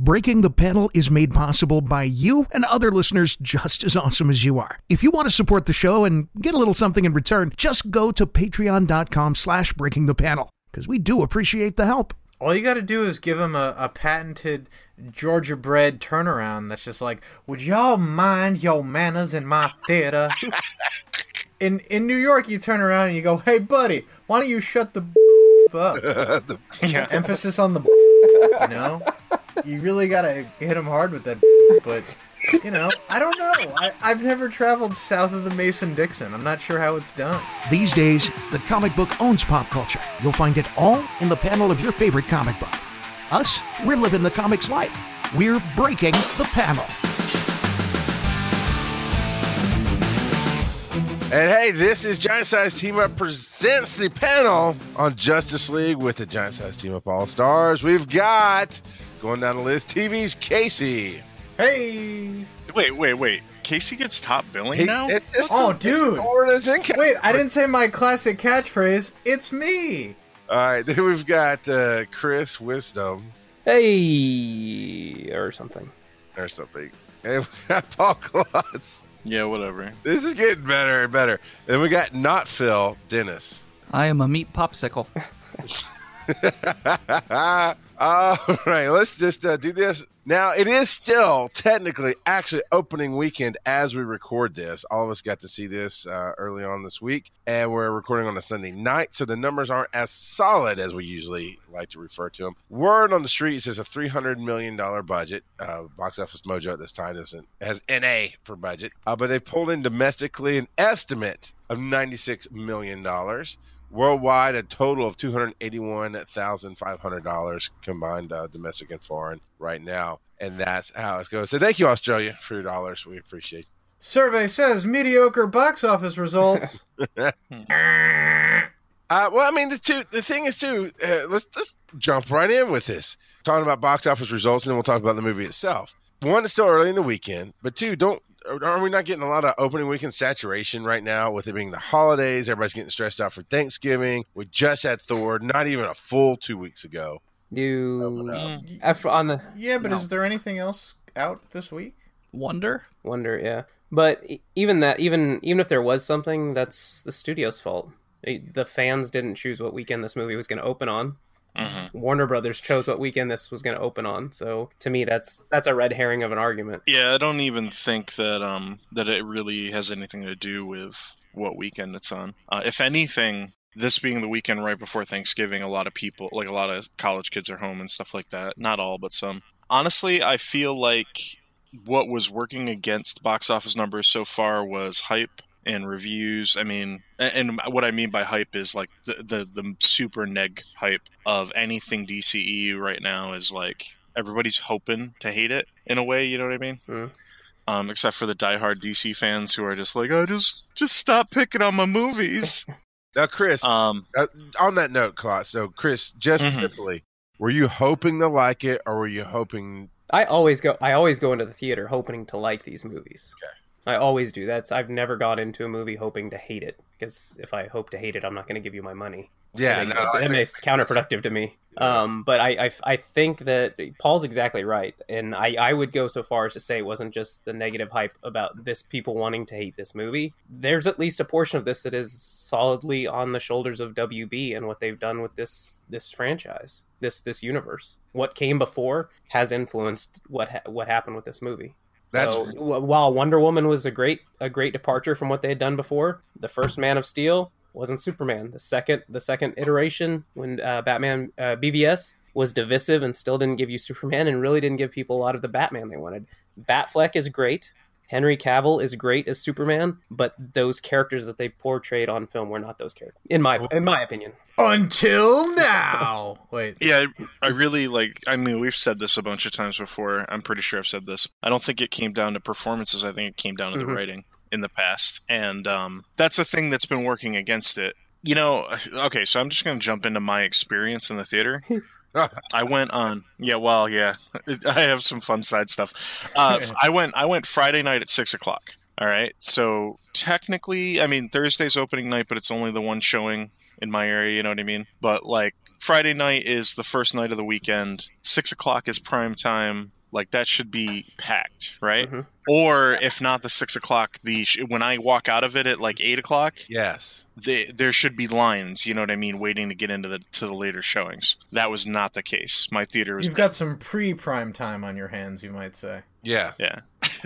Breaking the Panel is made possible by you and other listeners just as awesome as you are. If you want to support the show and get a little something in return, just go to patreon.com slash breaking the panel, because we do appreciate the help. All you got to do is give them a, a patented Georgia bread turnaround that's just like, would y'all mind your manners in my theater? in in New York, you turn around and you go, hey, buddy, why don't you shut the up? Yeah. Emphasis on the you know? You really got to hit him hard with that but, you know, I don't know. I, I've never traveled south of the Mason Dixon. I'm not sure how it's done. These days, the comic book owns pop culture. You'll find it all in the panel of your favorite comic book. Us, we're living the comics life. We're breaking the panel. And hey, this is Giant Size Team Up presents the panel on Justice League with the Giant Size Team Up All Stars. We've got going down the list TV's Casey. Hey! Wait, wait, wait. Casey gets top billing He- now? It's just Oh, it's dude. Florida's in Wait, I didn't say my classic catchphrase. It's me! All right, then we've got uh, Chris Wisdom Hey, or something. or something. And we got Paul Klotz. Yeah, whatever. This is getting better and better. And we got not Phil, Dennis. I am a meat popsicle. All right, let's just uh, do this. Now, it is still technically actually opening weekend as we record this. All of us got to see this uh, early on this week, and we're recording on a Sunday night, so the numbers aren't as solid as we usually like to refer to them. Word on the street says a $300 million budget. Uh, Box Office Mojo at this time doesn't has NA for budget, uh, but they've pulled in domestically an estimate of $96 million. Worldwide, a total of two hundred eighty-one thousand five hundred dollars combined, uh, domestic and foreign, right now, and that's how it goes. So, thank you, Australia, for your dollars. We appreciate. Survey says mediocre box office results. Uh, well, I mean, the two, the thing is too. Uh, let's let's jump right in with this. Talking about box office results, and then we'll talk about the movie itself. One, it's still early in the weekend, but two, don't are we not getting a lot of opening weekend saturation right now with it being the holidays? Everybody's getting stressed out for Thanksgiving. We just had Thor, not even a full two weeks ago. You Mm. On the yeah, but No. is there anything else out this week? Wonder? wonder, yeah. But e- even that, even even if there was something, that's the studio's fault. The fans didn't choose what weekend this movie was going to open on. Mhm. Warner Brothers chose what weekend this was going to open on. So to me, that's that's a red herring of an argument. Yeah, I don't even think that um that it really has anything to do with what weekend it's on. Uh, if anything, this being the weekend right before Thanksgiving, a lot of people, like a lot of college kids, are home and stuff like that. Not all, but some. Honestly, I feel like what was working against box office numbers so far was hype and reviews. I mean, and what I mean by hype is like the the, the super neg hype of anything DCEU right now is like everybody's hoping to hate it in a way. You know what I mean? Mm. Um, except for the diehard DC fans who are just like, oh, just just stop picking on my movies. Now, Chris, um, uh, on that note, Claude, So, Chris, just Mhm. simply, were you hoping to like it, or were you hoping? I always go. I always go into the theater hoping to like these movies. I always do. That's I've never got into a movie hoping to hate it because if I hope to hate it, I'm not going to give you my money. Yeah, no, makes, I- it makes counterproductive to me. Um, but I, I I think that Paul's exactly right, and I I would go so far as to say it wasn't just the negative hype about this people wanting to hate this movie. There's at least a portion of this that is solidly on the shoulders of WB and what they've done with this this franchise, this this universe. What came before has influenced what ha- what happened with this movie. That's- so wh- while Wonder Woman was a great a great departure from what they had done before, the first Man of Steel wasn't Superman. The second the second iteration when uh, Batman uh, BVS was divisive and still didn't give you Superman and really didn't give people a lot of the Batman they wanted. Batfleck is great. Henry Cavill is great as Superman, but those characters that they portrayed on film were not those characters, in my in my opinion. Until now. Wait. yeah, I, I really like. I mean, we've said this a bunch of times before. I'm pretty sure I've said this. I don't think it came down to performances. I think it came down to Mhm. the writing in the past, and um, that's a thing that's been working against it. You know, okay, so I'm just going to jump into my experience in the theater. I went on, yeah, well, yeah, I have some fun side stuff. Uh, I went, I went Friday night at six o'clock. All right, so technically, I mean Thursday's opening night, but it's only the one showing in my area. You know what I mean? But like Friday night is the first night of the weekend. Six o'clock is prime time. Like that should be packed, right? Mhm. Or if not the six o'clock, the sh- when I walk out of it at like eight o'clock, Yes. the, there should be lines. You know what I mean? Waiting to get into the to the later showings. That was not the case. My theater was You've got some pre-prime time on your hands, you might say. Yeah. Yeah.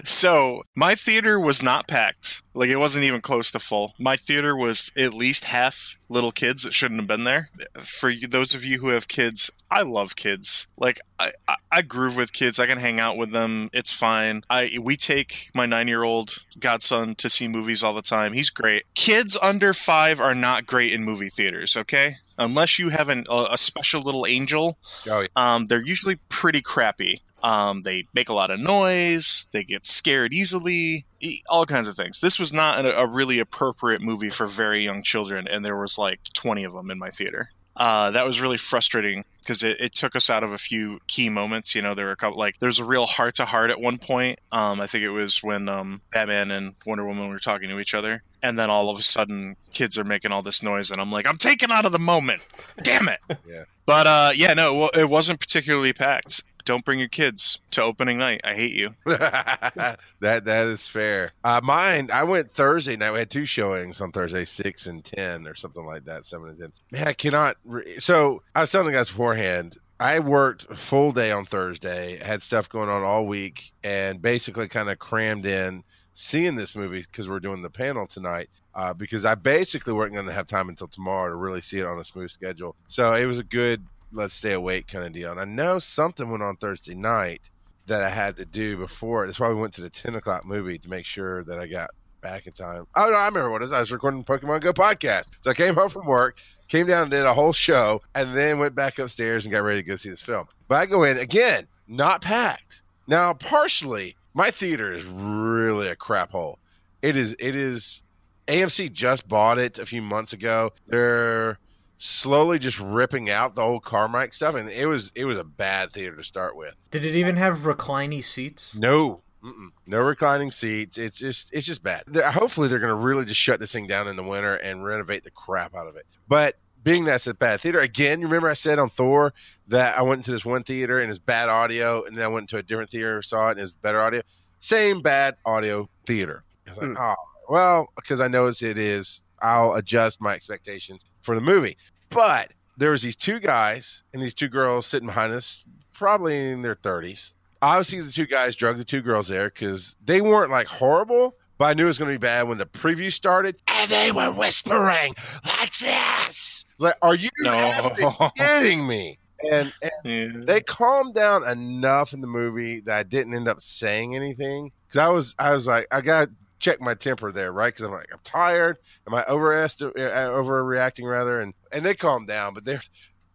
So my theater was not packed. Like it wasn't even close to full. My theater was at least half little kids that shouldn't have been there. For you, those of you who have kids, I love kids. Like I, I, I groove with kids. I can hang out with them. It's fine. I we take my nine year old godson to see movies all the time. He's great. Kids under five are not great in movie theaters. Okay. Unless you have an, a, a special little angel Oh, yeah. um, they're usually pretty crappy. Um, they make a lot of noise. They get scared easily. All kinds of things. This was not a, a really appropriate movie for very young children, and there was like twenty of them in my theater. Uh, that was really frustrating because it, it took us out of a few key moments. You know, there were a couple like there's a real heart to heart at one point. Um, I think it was when um, Batman and Wonder Woman were talking to each other, and then all of a sudden, kids are making all this noise, and I'm like, I'm taken out of the moment. Damn it. Yeah. But uh, yeah, no, it wasn't particularly packed. Don't bring your kids to opening night. I hate you. that that is fair. Uh, mine, I went Thursday night. We had two showings on Thursday, six and ten, or something like that. Seven and ten. Man, I cannot. Re- so I was telling the guys beforehand. I worked full day on Thursday. Had stuff going on all week, and basically kind of crammed in seeing this movie because we're doing the panel tonight. Uh, because I basically wasn't going to have time until tomorrow to really see it on a smooth schedule. So it was a good let's stay awake kind of deal. And I know something went on Thursday night that I had to do before. That's why we went to the 10 o'clock movie to make sure that I got back in time. Oh, no, I remember what it was. I was recording Pokemon Go podcast. So I came home from work, came down and did a whole show, and then went back upstairs and got ready to go see this film. But I go in, again, not packed. Now, partially, my theater is really a crap hole. It is, it is, AMC just bought it a few months ago. They're slowly just ripping out the old Carmike stuff, and it was it was a bad theater to start with. Did it even have reclining seats? No, Mm-mm. no reclining seats. It's just it's just bad. They're, hopefully, they're going to really just shut this thing down in the winter and renovate the crap out of it. But being that's a bad theater again, you remember I said on Thor that I went into this one theater and it's bad audio, and then I went to a different theater, saw it, and it's better audio. Same bad audio theater. I was like, Hmm. oh well, because I know it is. I'll adjust my expectations for the movie. But there was these two guys and these two girls sitting behind us, probably in their thirties. Obviously, the two guys drug the two girls there because they weren't like horrible, but I knew it was going to be bad when the preview started, and they were whispering like this. Like, are you No. kidding me? And, and Yeah. they calmed down enough in the movie that I didn't end up saying anything because I was I was like I got check my temper there right? Because I'm like I'm tired. Am I overesti- uh, overreacting rather? And and they calmed down but there's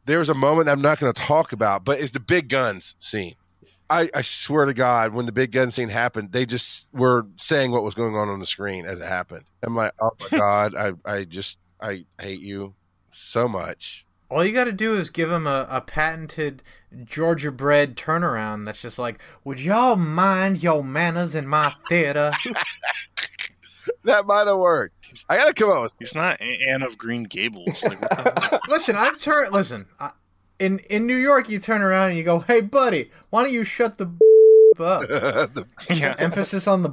there was a moment I'm not going to talk about but it's the big guns scene. I, I swear to God when the big gun scene happened they just were saying what was going on on the screen as it happened. I'm like oh my God I I just I hate you so much All you got to do is give him a, a patented Georgia bread turnaround that's just like, would y'all mind your manners in my theater? that might have worked I got to come up with He's not A- Anne of Green Gables. Like, what the hell? listen, I've turned. Listen, I, in in New York, you turn around and you go, "Hey, buddy, why don't you shut the up?" the yeah. Emphasis on the.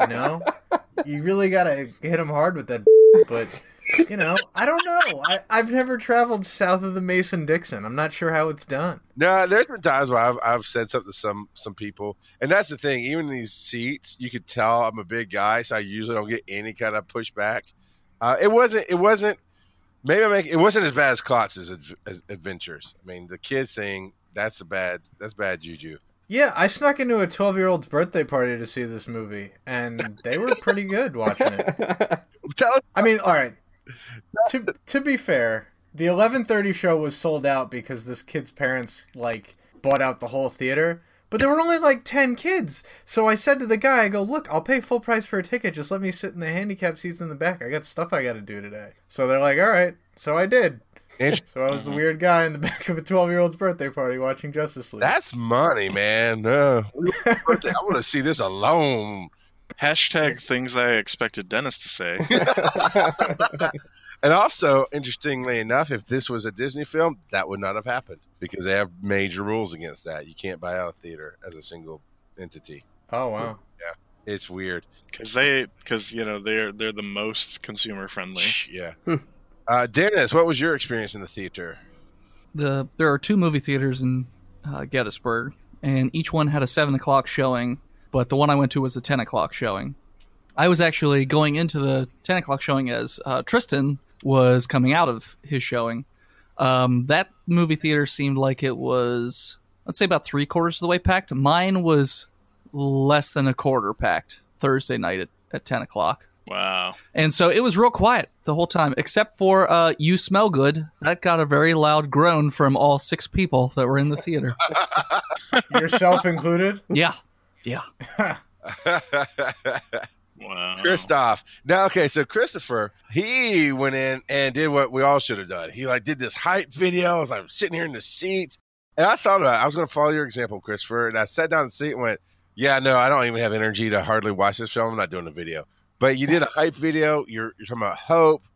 You know, you really gotta hit him hard with that. But you know, I don't know. I I've never traveled south of the Mason Dixon. I'm not sure how it's done. No, there's been times where I've, I've said something to some some people, and that's the thing. Even in these seats, you could tell I'm a big guy, so I usually don't get any kind of pushback. Uh, it wasn't. It wasn't. Maybe I make it wasn't as bad as Klotz's ad- as adventures. I mean, the kid thing that's a bad that's bad juju. Yeah, I snuck into a 12 year old's birthday party to see this movie, and they were pretty good watching it. Tell us. I mean, all right. To to be fair, the 11:30 show was sold out because this kid's parents like bought out the whole theater. But there were only like 10 kids. So I said to the guy, I go, "Look, I'll pay full price for a ticket. Just let me sit in the handicap seats in the back. I got stuff I got to do today." So they're like, "All right." So I did. So I was the weird guy in the back of a 12-year-old's birthday party watching Justice League. That's money, man. No, uh, I want to see this alone. Hashtag things I expected Dennis to say. And also, interestingly enough, if this was a Disney film, that would not have happened because they have major rules against that. You can't buy out a theater as a single entity. Oh wow. Yeah. It's weird. because they because you know they're they're the most consumer friendly. Yeah. Hmm. Uh, Dennis, what was your experience in the theater? The there are two movie theaters in uh, Gettysburg, and each one had a seven o'clock showing. But the one I went to was the ten o'clock showing. I was actually going into the ten o'clock showing as uh, Tristan was coming out of his showing. Um, that movie theater seemed like it was, let's say, about three quarters of the way packed. Mine was less than a quarter packed Thursday night at, at ten o'clock. Wow. And so it was real quiet the whole time, except for uh, "You Smell Good." That got a very loud groan from all six people that were in the theater. Yourself included. yeah, yeah. Wow. Christoph. Now, okay, so Christopher, he went in and did what we all should have done. He like did this hype video. I was like sitting here in the seats, and I thought about it. I was going to follow your example, Christopher. And I sat down in the seat and went, "Yeah, no, I don't even have energy to hardly watch this film. I'm not doing a video." But you did a hype video. You're you're talking about hope.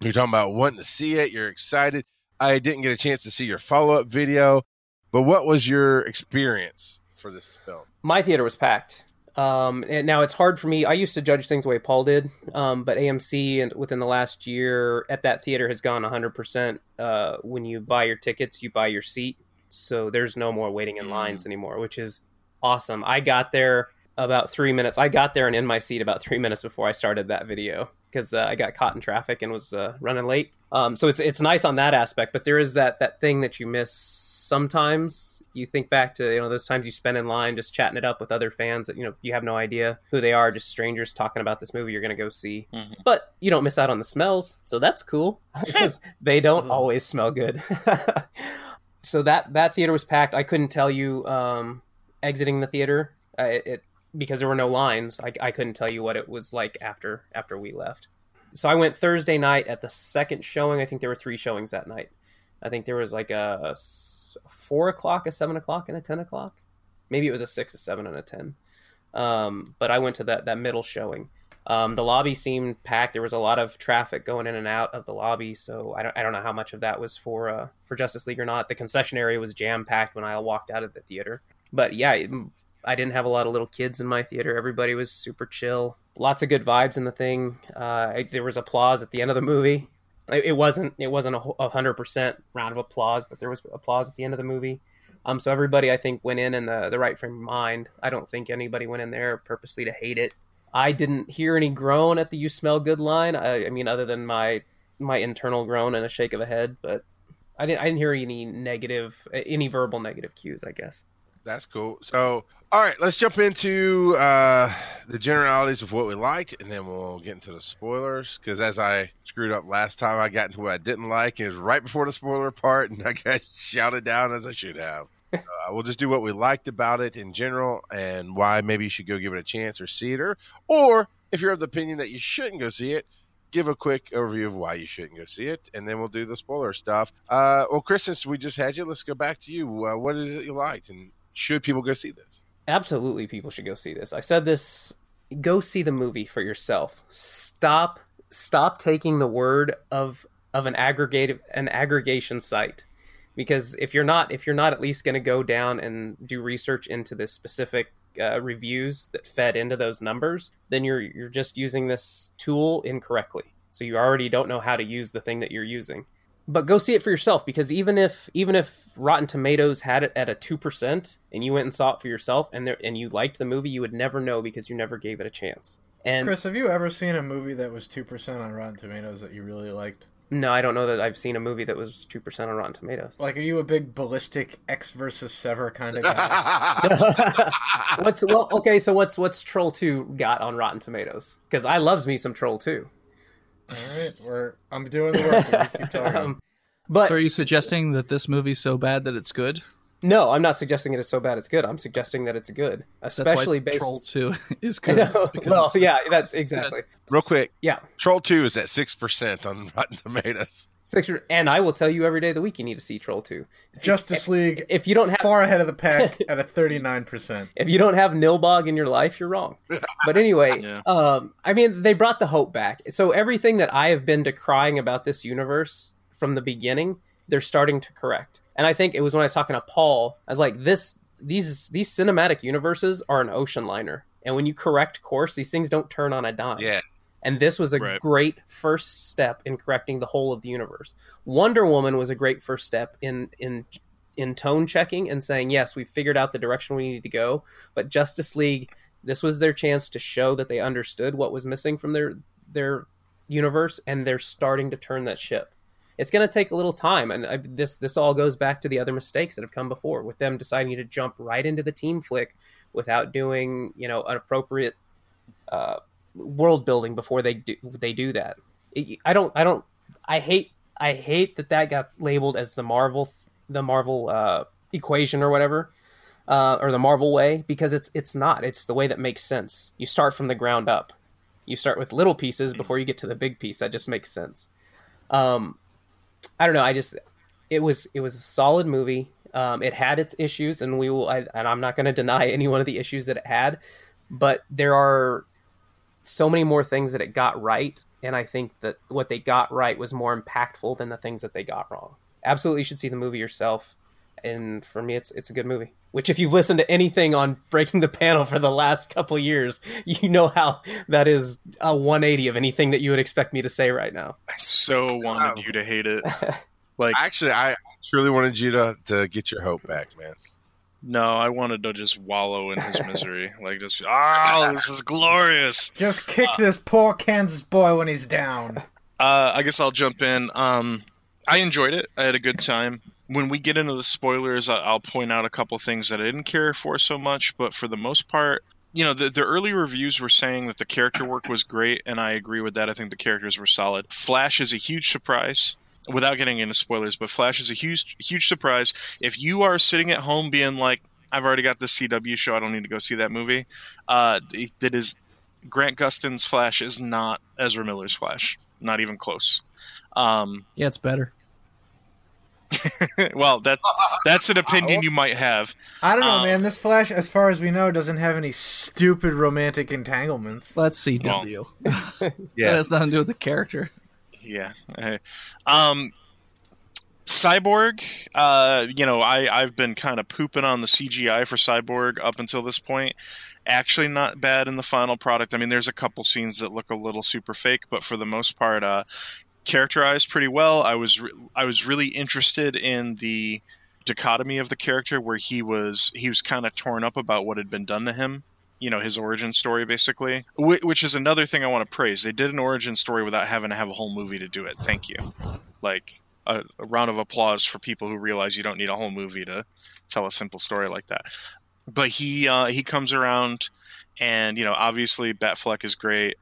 You're talking about wanting to see it. You're excited. I didn't get a chance to see your follow up video, but what was your experience for this film? My theater was packed. Um, and now it's hard for me. I used to judge things the way Paul did, um, but AMC and within the last year at that theater has gone 100%. Uh, when you buy your tickets, you buy your seat, so there's no more waiting in lines anymore, which is awesome. I got there about three minutes. I got there and in my seat about three minutes before I started that video because uh, I got caught in traffic and was uh, running late. Um, so it's it's nice on that aspect, but there is that that thing that you miss sometimes. You think back to you know those times you spend in line just chatting it up with other fans that you know you have no idea who they are, just strangers talking about this movie you're going to go see. Mhm. But you don't miss out on the smells, so that's cool because they don't always smell good. so that that theater was packed. I couldn't tell you um, exiting the theater. Uh, it, it because there were no lines. I, I couldn't tell you what it was like after after we left. So I went Thursday night at the second showing. I think there were three showings that night. I think there was like a four o'clock, a seven o'clock, and a ten o'clock. Maybe it was a six, a seven, and a ten. Um, but I went to that that middle showing. Um, the lobby seemed packed. There was a lot of traffic going in and out of the lobby. So I don't I don't know how much of that was for uh, for Justice League or not. The concession area was jam packed when I walked out of the theater. But yeah, I didn't have a lot of little kids in my theater. Everybody was super chill. Lots of good vibes in the thing. Uh, there was applause at the end of the movie. It, it wasn't it wasn't a hundred percent round of applause, but there was applause at the end of the movie. Um, so everybody I think went in in the the right frame of mind. I don't think anybody went in there purposely to hate it. I didn't hear any groan at the "You smell good" line. I, I mean, other than my my internal groan and a shake of a head, but I didn't I didn't hear any negative any verbal negative cues. I guess. That's cool. So, all right, let's jump into uh, the generalities of what we liked, and then we'll get into the spoilers. Because as I screwed up last time, I got into what I didn't like. It was right before the spoiler part, and I got shouted down as I should have. uh, we'll just do what we liked about it in general, and why maybe you should go give it a chance or see it, or, or if you're of the opinion that you shouldn't go see it, give a quick overview of why you shouldn't go see it, and then we'll do the spoiler stuff. Uh, well, Chris, since we just had you, let's go back to you. Uh, what is it you liked, and should people go see this? absolutely people should go see this. I said this go see the movie for yourself. Stop stop taking the word of of an aggregate an aggregation site. Because if you're not if you're not at least going to go down and do research into the specific uh, reviews that fed into those numbers then you're you're just using this tool incorrectly. So you already don't know how to use the thing that you're using but go see it for yourself because even if even if Rotten Tomatoes had it at a two percent and you went and saw it for yourself and there and you liked the movie, you would never know because you never gave it a chance. And Chris, have you ever seen a movie that was two percent on Rotten Tomatoes that you really liked? no, I don't know that I've seen a movie that was two percent on Rotten Tomatoes. Like, are you a big ballistic Ecks versus Sever kind of guy? What's well okay? So what's what's Troll Two got on Rotten Tomatoes? Because I loves me some Troll Two. All right, we're I'm doing the work. Keep talking. Um, but So are you suggesting that this movie's so bad that it's good? no, I'm not suggesting it is so bad it's good. I'm suggesting that it's good, That's especially why based. Troll Two is good. because Well, it's- yeah, that's exactly. Real quick, Yeah. Troll Two is at six percent on Rotten Tomatoes. Six, and I will tell you every day of the week you need to see Troll Two. Justice League If you don't have far ahead of the pack at a 39%. if you don't have Nilbog in your life, you're wrong. But anyway, Yeah. um, I mean, they brought the hope back. So everything that I have been decrying about this universe from the beginning, they're starting to correct. And I think it was when I was talking to Paul, I was like, this, these, these cinematic universes are an ocean liner, and when you correct course, these things don't turn on a dime. Yeah. And this was a Right. great first step in correcting the whole of the universe. Wonder Woman was a great first step in in in tone checking and saying, yes, we've figured out the direction we need to go. But Justice League, this was their chance to show that they understood what was missing from their their universe, and they're starting to turn that ship. It's going to take a little time, and I, this this all goes back to the other mistakes that have come before, with them deciding to jump right into the team flick without doing you know an appropriate uh, world building before they do they do that. I don't I don't I hate I hate that that got labeled as the Marvel the Marvel uh, equation or whatever. Uh, or the Marvel way because it's it's not. It's the way that makes sense. You start from the ground up. You start with little pieces before you get to the big piece. That just makes sense. Um, I don't know. I just it was it was a solid movie. Um, it had its issues, and we will. I, and I'm not going to deny any one of the issues that it had, but there are so many more things that it got right, and I think that what they got right was more impactful than the things that they got wrong. Absolutely, you should see the movie yourself. And for me, it's it's a good movie. Which, if you've listened to anything on Breaking the Panel for the last couple of years, you know how that is a 180 of anything that you would expect me to say right now. I so wanted Wow. you to hate it. Like, Actually, I truly wanted you to, to get your hope back, man. No, I wanted to just wallow in his misery. Like, just, oh, this is glorious. Just kick this poor Kansas boy when he's down. Uh, I guess I'll jump in. Um, I enjoyed it. I had a good time. When we get into the spoilers, I'll point out a couple things that I didn't care for so much, but for the most part, you know, the, the early reviews were saying that the character work was great, and I agree with that. I think the characters were solid. Flash is a huge surprise. Without getting into spoilers, but Flash is a huge, huge surprise. If you are sitting at home being like, "I've already got this CW show, I don't need to go see that movie," uh, that is Grant Gustin's Flash is not Ezra Miller's Flash, not even close. Um, Yeah, it's better. well, that that's an opinion you might have. I don't know, Um, man. This Flash, as far as we know, doesn't have any stupid romantic entanglements. Let's CW. That Yeah. has nothing to do with the character. Yeah. Um, Cyborg, uh, you know, I, I've been kind of pooping on the CGI for Cyborg up until this point. Actually, not bad in the final product. I mean, there's a couple scenes that look a little super fake, but for the most part, uh, characterized pretty well. I was re- I was really interested in the dichotomy of the character where he was he was kind of torn up about what had been done to him you know his origin story basically Wh- which is another thing i want to praise. They did an origin story without having to have a whole movie to do it. Thank you. Like a, a round of applause for people who realize you don't need a whole movie to tell a simple story like that. But he uh, he comes around and you know obviously batfleck is great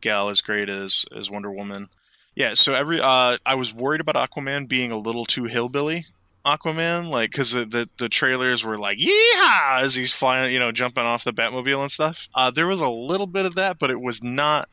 gal is great as as wonder woman. Yeah so every uh i was worried about aquaman being a little too hillbilly Aquaman, like because the, the the trailers were like yeehaw as he's flying, you know, jumping off the Batmobile and stuff. Uh, there was a little bit of that, but it was not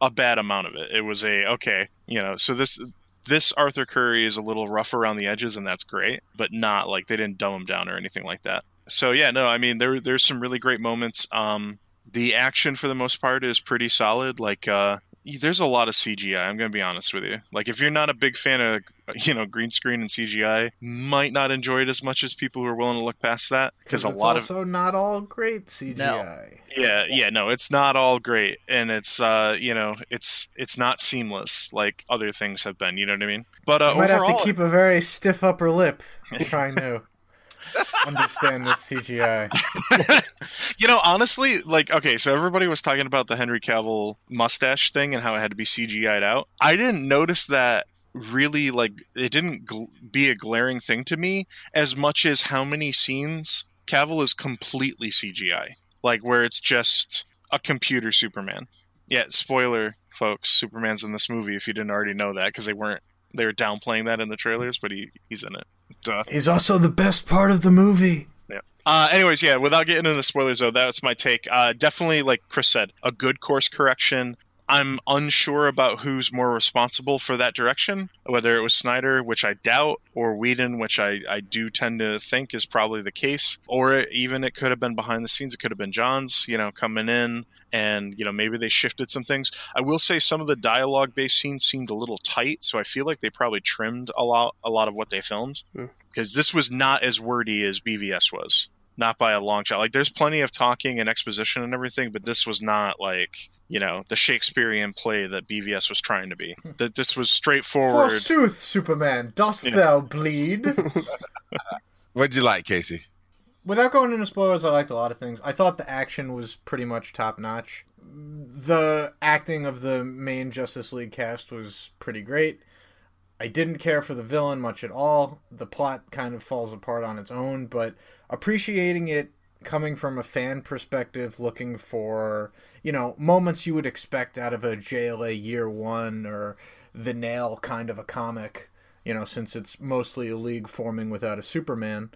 a bad amount of it. It was a okay, you know. So this this Arthur Curry is a little rough around the edges, and that's great, but not like they didn't dumb him down or anything like that. So yeah, no, I mean there there's some really great moments. Um, the action for the most part is pretty solid. Like uh, there's a lot of CGI. I'm gonna be honest with you. Like if you're not a big fan of you know green screen and CGI, might not enjoy it as much as people who are willing to look past that because a it's lot of also not all great CGI. yeah yeah no it's not all great and it's uh you know it's it's not seamless like other things have been you know what i mean but uh You might overall have to keep a very stiff upper lip trying to understand this CGI. you know honestly like okay so everybody was talking about the henry cavill mustache thing and how it had to be cgi'd out. I didn't notice that really like it didn't gl- be a glaring thing to me as much as how many scenes cavill is completely cgi like where it's just a computer superman. Yeah spoiler folks superman's in this movie if you didn't already know that because they weren't they were downplaying that in the trailers but he he's in it Duh. He's also the best part of the movie. Uh, anyways, yeah, without getting into the spoilers though, that's my take. Uh, definitely, like Chris said, a good course correction. I'm unsure about who's more responsible for that direction, whether it was Snyder, which I doubt, or Whedon, which I, I do tend to think is probably the case, or even it could have been behind the scenes. It could have been Johns, you know, coming in and, you know, maybe they shifted some things. I will say some of the dialogue based scenes seemed a little tight, so I feel like they probably trimmed a lot, a lot of what they filmed hmm. because this was not as wordy as BVS was not by a long shot. Like there's plenty of talking and exposition and everything, but this was not like you know the Shakespearean play that BVS was trying to be. Hmm. That this was straightforward. Forsooth, Superman, dost Yeah. thou bleed? What'd you like, Casey? Without going into spoilers, I liked a lot of things. I thought the action was pretty much top notch. The acting of the main Justice League cast was pretty great. I didn't care for the villain much at all. The plot kind of falls apart on its own, but appreciating it coming from a fan perspective, looking for, you know, moments you would expect out of a JLA year one or the nail kind of a comic, you know, since it's mostly a league forming without a Superman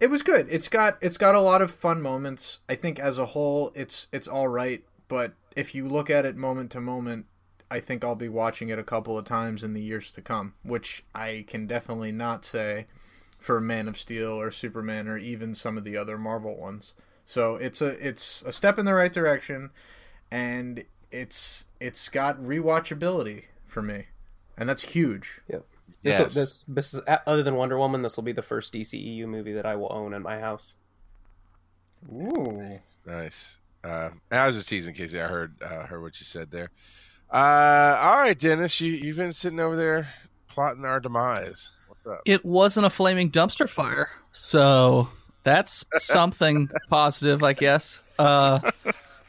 it was good. It's got it's got a lot of fun moments. I think as a whole, it's it's all right. But if you look at it moment to moment, I think I'll be watching it a couple of times in the years to come, which I can definitely not say for Man of Steel or Superman or even some of the other Marvel ones. So it's a it's a step in the right direction, and it's it's got rewatchability for me, and that's huge. Yep. This, Yes. this this is other than Wonder Woman. This will be the first DCEU movie that I will own in my house. Ooh. Nice. Uh, I was just teasing Casey. I heard uh, heard what you said there. Uh, all right, Dennis, you you've been sitting over there plotting our demise. What's up? It wasn't a flaming dumpster fire, so that's something positive, I guess. Uh,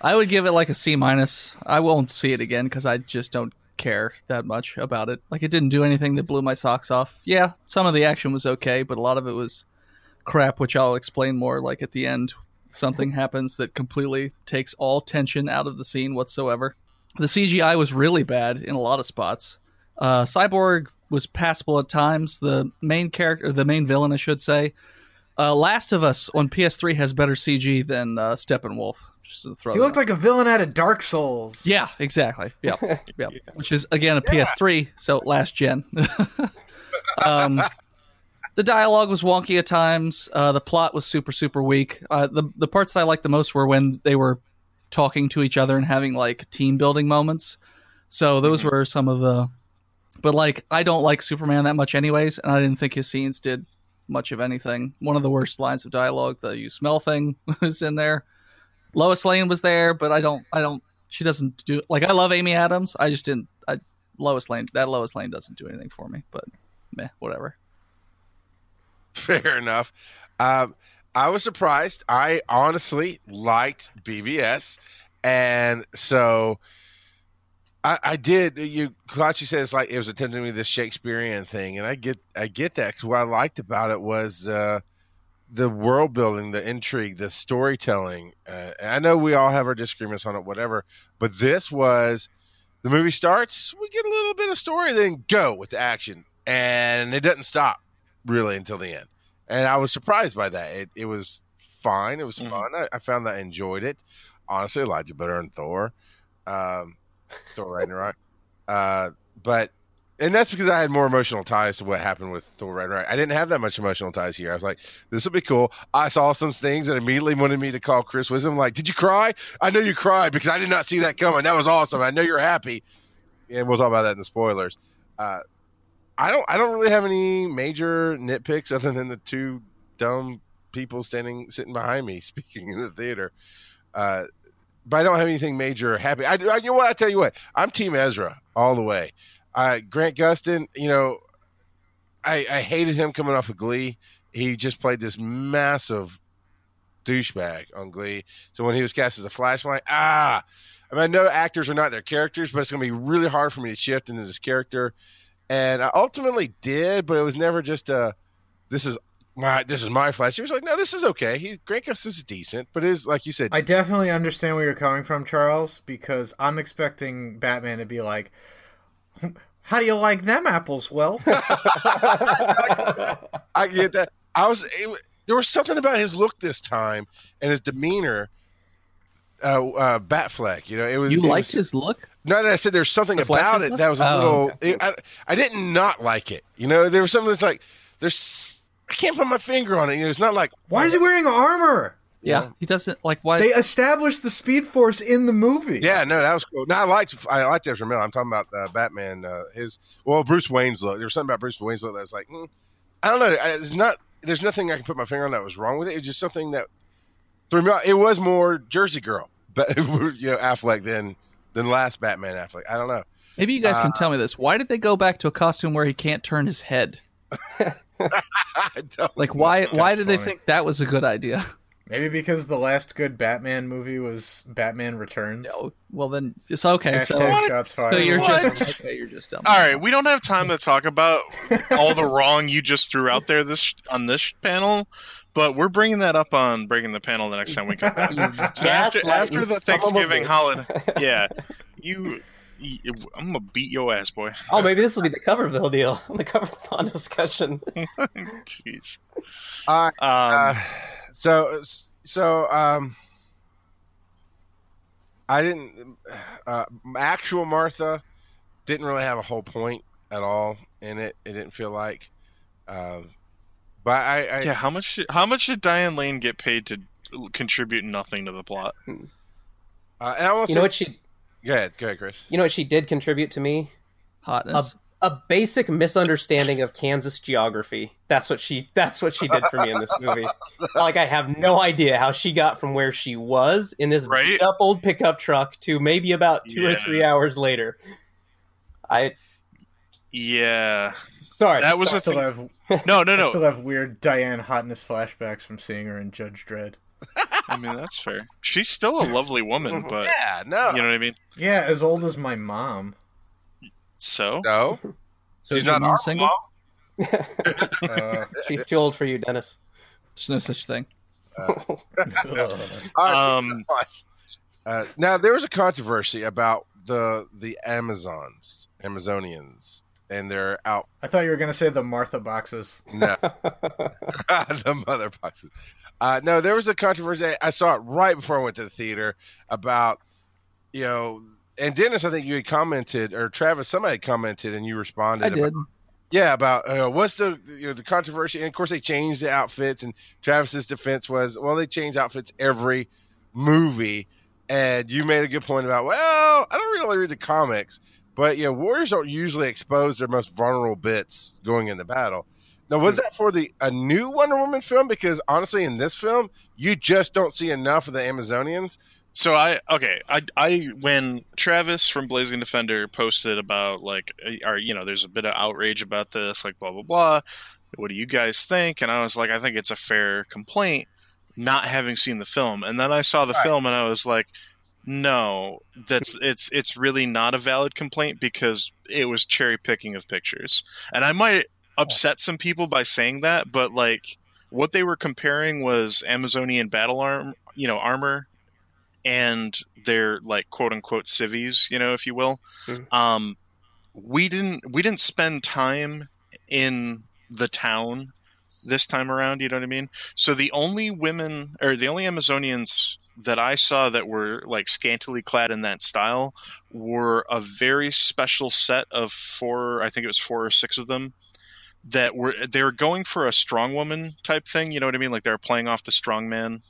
I would give it like a C minus. I won't see it again because I just don't care that much about it. Like it didn't do anything that blew my socks off. Yeah, some of the action was okay, but a lot of it was crap, which I'll explain more. Like at the end, something happens that completely takes all tension out of the scene whatsoever. The CGI was really bad in a lot of spots. Uh, Cyborg was passable at times. The main character, the main villain, I should say, uh, Last of Us on PS3 has better CG than uh, Steppenwolf. Just to throw He that looked like a villain out of Dark Souls. yeah, exactly. Yeah, yeah. Which is again a PS3, so last gen. um, the dialogue was wonky at times. Uh, the plot was super, super weak. Uh, the the parts that I liked the most were when they were talking to each other and having like team building moments. So those were some of the. But like, I don't like Superman that much, anyways, and I didn't think his scenes did much of anything. One of the worst lines of dialogue, the "you smell" thing, was in there. Lois Lane was there, but I don't, I don't. She doesn't do like I love Amy Adams. I just didn't. I Lois Lane that Lois Lane doesn't do anything for me. But meh, whatever. Fair enough. Um, I was surprised. I honestly liked BVS, and so I, I did. You, Kalachi says like it was attempting be this Shakespearean thing, and I get, I get that. Because what I liked about it was uh, the world building, the intrigue, the storytelling. Uh, I know we all have our disagreements on it, whatever. But this was the movie starts, we get a little bit of story, then go with the action, and it doesn't stop really until the end. And I was surprised by that. It, it was fine. It was Mhm. fun. I, I found that I enjoyed it. Honestly, it better than Thor. Um, Thor Ragnarok. Uh, but and that's because I had more emotional ties to what happened with Thor Ragnarok. I didn't have that much emotional ties here. I was like, this will be cool. I saw some things that immediately wanted me to call Chris Wisdom. Like, did you cry? I know you cried because I did not see that coming. That was awesome. I know you're happy. And we'll talk about that in the spoilers. Uh, I don't. I don't really have any major nitpicks other than the two dumb people standing sitting behind me speaking in the theater. Uh, but I don't have anything major happy. I, I you know what? I tell you what. I'm Team Ezra all the way. Uh, Grant Gustin. You know, I, I hated him coming off of Glee. He just played this massive douchebag on Glee. So when he was cast as a Flash, I'm like, ah. I mean, I know actors are not their characters, but it's going to be really hard for me to shift into this character. And I ultimately did, but it was never just a, this is my, this is my Flash. He was like, no, this is okay. He Grant Gustin is decent, but it is like you said, I definitely understand where you're coming from, Charles, because I'm expecting Batman to be like, "How do you like them apples?" Well, I get that. I was it, there was something about his look this time and his demeanor uh, uh, Batfleck. You know, it was. You it liked was, his look? No, no, I said there's something The about it stuff? that was a Oh, little. okay. it- I, I didn't not like it. You know, there was something that's like there's. I can't put my finger on it. You know, it's not like Why is he wearing armor? Yeah, he doesn't like why. They established the Speed Force in the movie. Yeah, no, that was cool. No, I liked I liked Ezra Miller. I'm talking about uh, Batman. Uh, his well, Bruce Wayne's look. There was something about Bruce Wayne's look that was like, mm, I don't know. I- It's not. There's nothing I can put my finger on that was wrong with it. It's just something that threw me off. It was more Jersey Girl, but you know, Affleck than than last Batman Affleck. I don't know. Maybe you guys uh, can tell me this. Why did they go back to a costume where he can't turn his head? I don't. Like why? why That's did they think that was a good idea? Maybe because the last good Batman movie was Batman Returns. Oh, well then it's okay. So, shots fired. so you're What? just okay. You're just dumb. All right, we don't have time to talk about all the wrong you just threw out there this on this panel, but we're bringing that up on breaking the panel the next time we come back. So after, after the son of a Thanksgiving bitch. holiday, yeah, you, you, I'm gonna beat your ass, boy. Oh, maybe this will be the Coverville deal. The Coverthon discussion. Jeez. All right. Um, Uh, so so um i didn't uh actual martha didn't really have a whole point at all in it it didn't feel like um but i, I yeah, how much? How much did Diane Lane get paid to contribute nothing to the plot? uh, and i want You to know what she? go ahead go ahead chris You know what she did contribute to me? A, Hotness. a basic misunderstanding of Kansas geography. That's what she. That's what she did for me in this movie. like I have no idea how she got from where she was in this Right? beat up old pickup truck to maybe about two or three hours later. I Yeah, sorry. that was I a still thing. have No, no, I still have weird Diane hotness flashbacks from seeing her in Judge Dredd. I mean, that's fair. She's still a lovely woman, but yeah no you know what I mean. Yeah, as old as my mom. So no so she's is your not mom our single? mom. Uh, She's too old for you, Dennis. There's no such thing. All right, Um, uh, now there was a controversy about the the amazons amazonians and they're out I thought you were gonna say the Martha boxes. No. the mother boxes. Uh, no, there was a controversy. I saw it right before I went to the theater about, you know, and Dennis, I think you had commented, or Travis, somebody had commented, and you responded. I about- did. yeah, about uh, what's the you know the controversy, and of course they changed the outfits, and Travis's defense was, well, they change outfits every movie, and you made a good point about, well, I don't really read the comics, but you know, warriors don't usually expose their most vulnerable bits going into battle. Now, was hmm. that for the a new Wonder Woman film? Because honestly, in this film, you just don't see enough of the Amazonians. So I okay, I I when Travis from Blazing Defender posted about like uh, or you know there's a bit of outrage about this like blah blah blah. What do you guys think? And I was like, I think it's a fair complaint, not having seen the film. And then I saw the Right. film and I was like, no, that's it's it's really not a valid complaint because it was cherry picking of pictures. And I might upset some people by saying that, but like what they were comparing was Amazonian battle arm, you know, armor and their like quote unquote civies, you know, if you will. Mhm. Um, we didn't we didn't spend time in the town this time around. You know what I mean? So the only women or the only Amazonians that I saw that were like scantily clad in that style were a very special set of four. I think it was four or six of them that were they were going for a strong woman type thing. You know what I mean? Like they're playing off the strong man,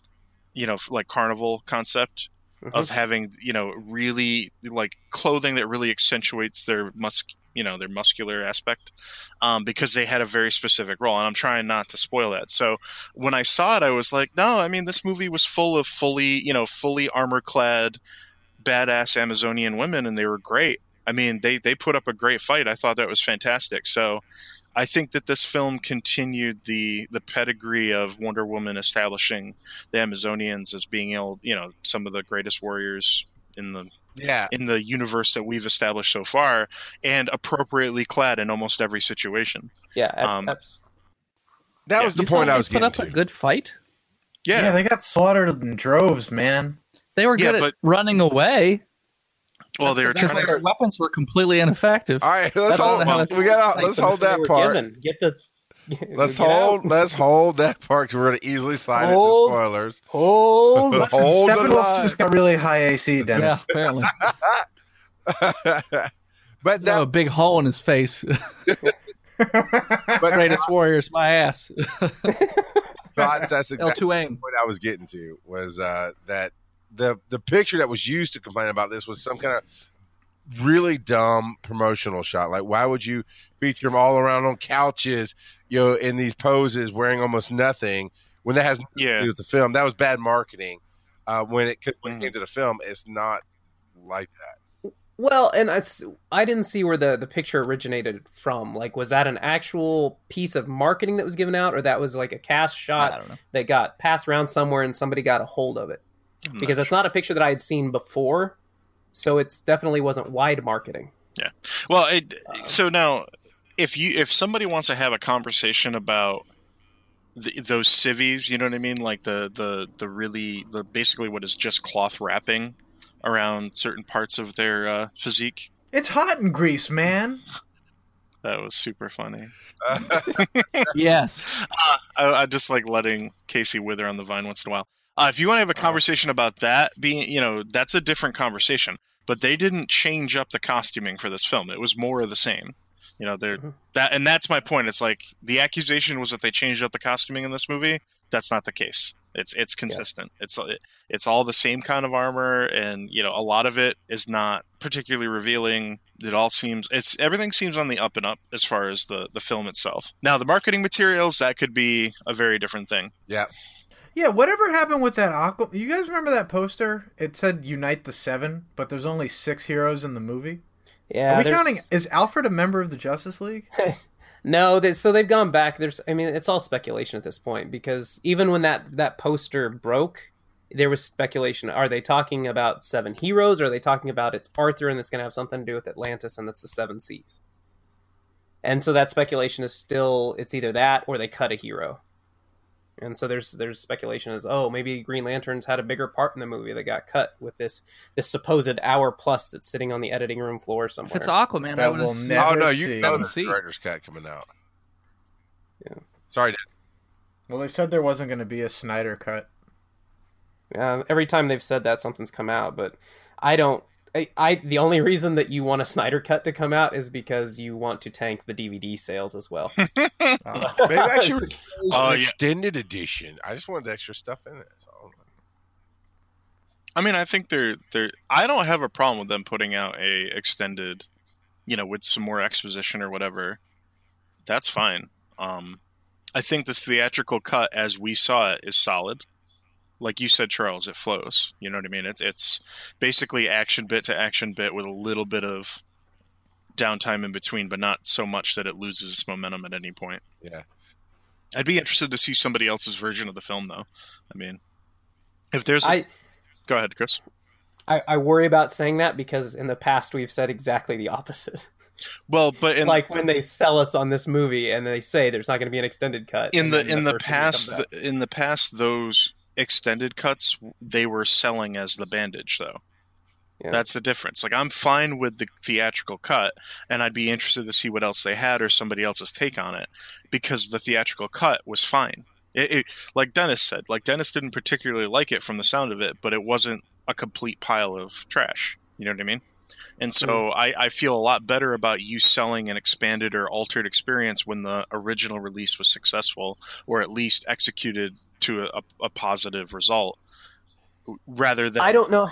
you know, like carnival concept of mm-hmm. having you know really like clothing that really accentuates their mus you know their muscular aspect um, because they had a very specific role and i'm trying not to spoil that. So when i saw it i was like no i mean this movie was full of fully you know fully armor clad badass amazonian women and they were great. I mean they they put up a great fight. I thought that was fantastic. So I think that this film continued the the pedigree of Wonder Woman establishing the Amazonians as being able, you know, some of the greatest warriors in the Yeah, in the universe that we've established so far, and appropriately clad in almost every situation. Yeah, ab- Um, abs- that Yeah. was the You point thought I they was put up to. a good fight. Yeah. Yeah, they got slaughtered in droves, man. They were Yeah, good but- at running away well, they were because trying their weapons were completely ineffective. All right, let's hold. how we got. like Let's the- hold that were part. given. Get the Let's hold. out. Let's hold that part because we're going to easily slide Hold. into spoilers. Hold. hold the Steppenwolf line. just got really high AC, Yeah, Dennis. apparently. but Have that, a big hole in his face. but Greatest warriors, my ass. thoughts, that's L exactly two aim. what I was getting to was uh, that the the picture that was used to complain about this was some kind of really dumb promotional shot. Like, why would you feature them all around on couches, you know, in these poses, wearing almost nothing when that has nothing to Yeah. do with the film? That was bad marketing. Uh, when it could, when it Mhm. came to the film, it's not like that. Well, and I, I didn't see where the, the picture originated from. Like, was that an actual piece of marketing that was given out, or that was like a cast shot that got passed around somewhere and somebody got a hold of it? I'm Because that's not a picture that I had seen before, so it's definitely wasn't wide marketing. Yeah. Well, it, so now, if you if somebody wants to have a conversation about the, those civvies, you know what I mean, like the the the really the basically what is just cloth wrapping around certain parts of their uh, physique. It's hot in Greece, man. That was super funny. Yes. I, I just like letting Casey wither on the vine once in a while. Uh, if you want to have a conversation about that, being you know that's a different conversation. But they didn't change up the costuming for this film. It was more of the same. You know, they're Mhm. that, and that's my point. It's like the accusation was that they changed up the costuming in this movie. That's not the case. It's it's consistent. It's it, it's all the same kind of armor, and you know, a lot of it is not particularly revealing. It all seems it's everything seems on the up and up as far as the the film itself. Now, the marketing materials that could be a very different thing. yeah, Yeah, whatever happened with that Aqua? You guys remember that poster? It said "Unite the Seven, but there's only six heroes in the movie. Yeah, Are we there's- counting? Is Alfred a member of the Justice League? No, so they've gone back. There's, I mean, it's all speculation at this point because even when that that poster broke, there was speculation. Are they talking about seven heroes? Or are they talking about it's Arthur and it's going to have something to do with Atlantis and that's the seven seas? And so that speculation is still it's either that or they cut a hero. And so there's there's speculation as oh maybe Green Lanterns had a bigger part in the movie that got cut with this this supposed hour plus that's sitting on the editing room floor somewhere. If it's Aquaman, I That would will assume. never oh no, see. you that was See. the director's cut coming out. Yeah. Sorry, Dan. Well, they said there wasn't going to be a Snyder cut. Yeah, every time they've said that, something's come out. But I don't. I, I the only reason that you want a Snyder cut to come out is because you want to tank the DVD sales as well. Uh, maybe I should release Oh, an yeah. extended edition. I just wanted extra stuff in it. So. I mean, I think they're they're. I don't have a problem with them putting out a extended, you know, with some more exposition or whatever. That's fine. Um, I think this theatrical cut, as we saw it, is solid. Like you said, Charles, it flows. You know what I mean? It's it's basically action bit to action bit with a little bit of downtime in between, but not so much that it loses its momentum at any point. Yeah. I'd be interested to see somebody else's version of the film, though. I mean, if there's, a, I, go ahead, Chris. I I worry about saying that because in the past we've said exactly the opposite. Well, but in like when they sell us on this movie and they say there's not going to be an extended cut. in and the in the past comes in the past those extended cuts they were selling as the bandage though. Yeah. that's the difference. Like i'm fine with the theatrical cut and i'd be interested to see what else they had or somebody else's take on it because the theatrical cut was fine. It, it, like dennis said like dennis didn't particularly like it from the sound of it but it wasn't a complete pile of trash. You know what i mean? And so mm-hmm. I, I feel a lot better about you selling an expanded or altered experience when the original release was successful or at least executed to a, a positive result rather than I don't know.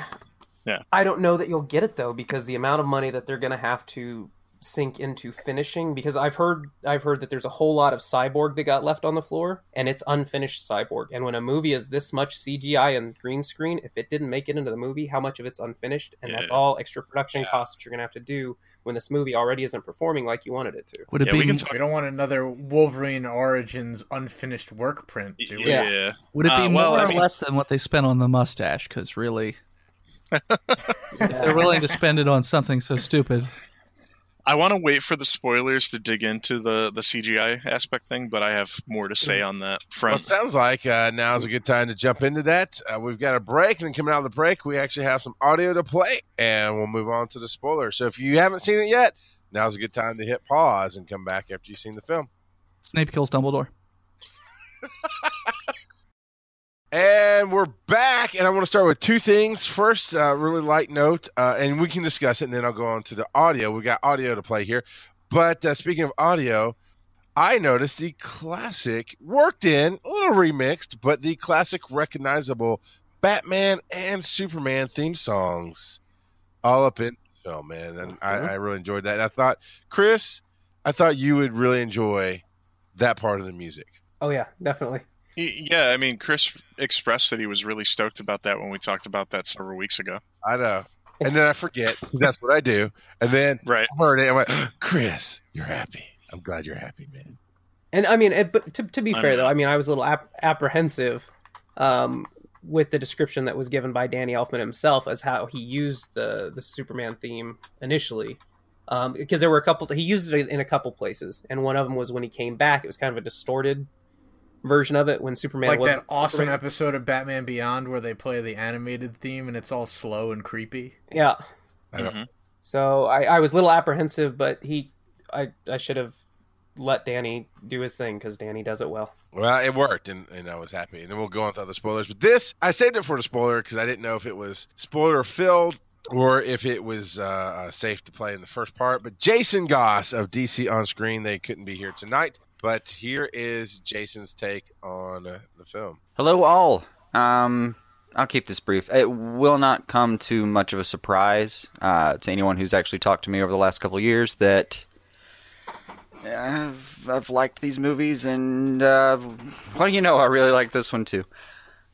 Yeah. I don't know that you'll get it though because the amount of money that they're going to have to sink into finishing because I've heard I've heard that there's a whole lot of cyborg that got left on the floor and it's unfinished cyborg and when a movie is this much CGI and green screen if it didn't make it into the movie how much of it's unfinished and that's all extra production costs that you're going to have to do when this movie already isn't performing like you wanted it to. Would it Yeah, we be can talk- we don't want another Wolverine Origins unfinished work print, do we? yeah, Yeah. would it be Uh, more well, I or mean- less than what they spent on the mustache? Because really, if Yeah. they're willing to spend it on something so stupid. I want to wait for the spoilers to dig into the the CGI aspect thing, but I have more to say on that Well, front. sounds like uh, is a good time to jump into that. Uh, we've got a break, and then coming out of the break, we actually have some audio to play, and we'll move on to the spoiler. So if you haven't seen it yet, now's a good time to hit pause and come back after you've seen the film. Snape kills Dumbledore. And we're back, and I want to start with two things. First, uh, really light note, uh, and we can discuss it, and then I'll go on to the audio. We got audio to play here. But uh, speaking of audio, I noticed the classic, worked in, a little remixed, but the classic recognizable Batman and Superman theme songs all up in the film, man. And I, I really enjoyed that. And I thought, Chris, I thought you would really enjoy that part of the music. Oh yeah, definitely. Y- Yeah, I mean, Chris expressed that he was really stoked about that when we talked about that several weeks ago. I know. And then I forget 'cause that's what I do. And then Right. I heard it. I went, Chris, you're happy. I'm glad you're happy, man. And I mean, it, but to, to be I fair know. though, I mean, I was a little ap- apprehensive um, with the description that was given by Danny Elfman himself as how he used the the Superman theme initially, um, because there were a couple. He used it in a couple places, and one of them was when he came back. It was kind of a distorted version of it when Superman like wasn't that awesome Superman. episode of Batman Beyond where they play the animated theme and it's all slow and creepy. Yeah. I know. Mhm. So I, I was a little apprehensive, but he, I, I should have let Danny do his thing because Danny does it well. Well, it worked, and, and I was happy. And then we'll go on to other spoilers. But this, I saved it for the spoiler because I didn't know if it was spoiler filled or if it was uh, uh, safe to play in the first part. But Jason Goss of DC on Screen, they couldn't be here tonight. But here is Jason's take on uh, the film. Hello, all. Um, I'll keep this brief. It will not come to much of a surprise uh, to anyone who's actually talked to me over the last couple of years that I've, I've liked these movies, and uh, well, you know, I really like this one too.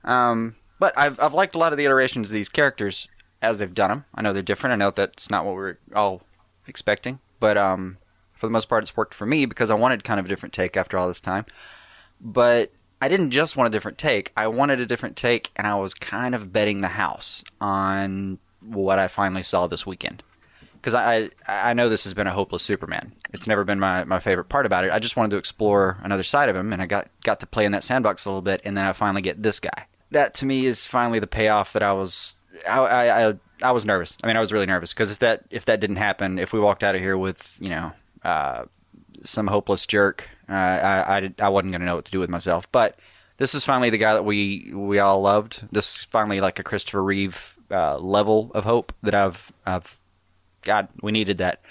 Um, but I've I've liked a lot of the iterations of these characters as they've done them. I know they're different. I know that's not what we're all expecting, but um, for the most part, it's worked for me because I wanted kind of a different take after all this time. But I didn't just want a different take. I wanted a different take, and I was kind of betting the house on what I finally saw this weekend. Because I, I I know this has been a hopeless Superman. It's never been my, my favorite part about it. I just wanted to explore another side of him, and I got got to play in that sandbox a little bit, and then I finally get this guy. That to me is finally the payoff that I was I I, I, I was nervous. I mean, I was really nervous because if that if that didn't happen, if we walked out of here with you know uh, some hopeless jerk, uh, I, I I wasn't gonna know what to do with myself. But this is finally the guy that we we all loved. This is finally like a Christopher Reeve uh, level of hope that I've I've God we needed that.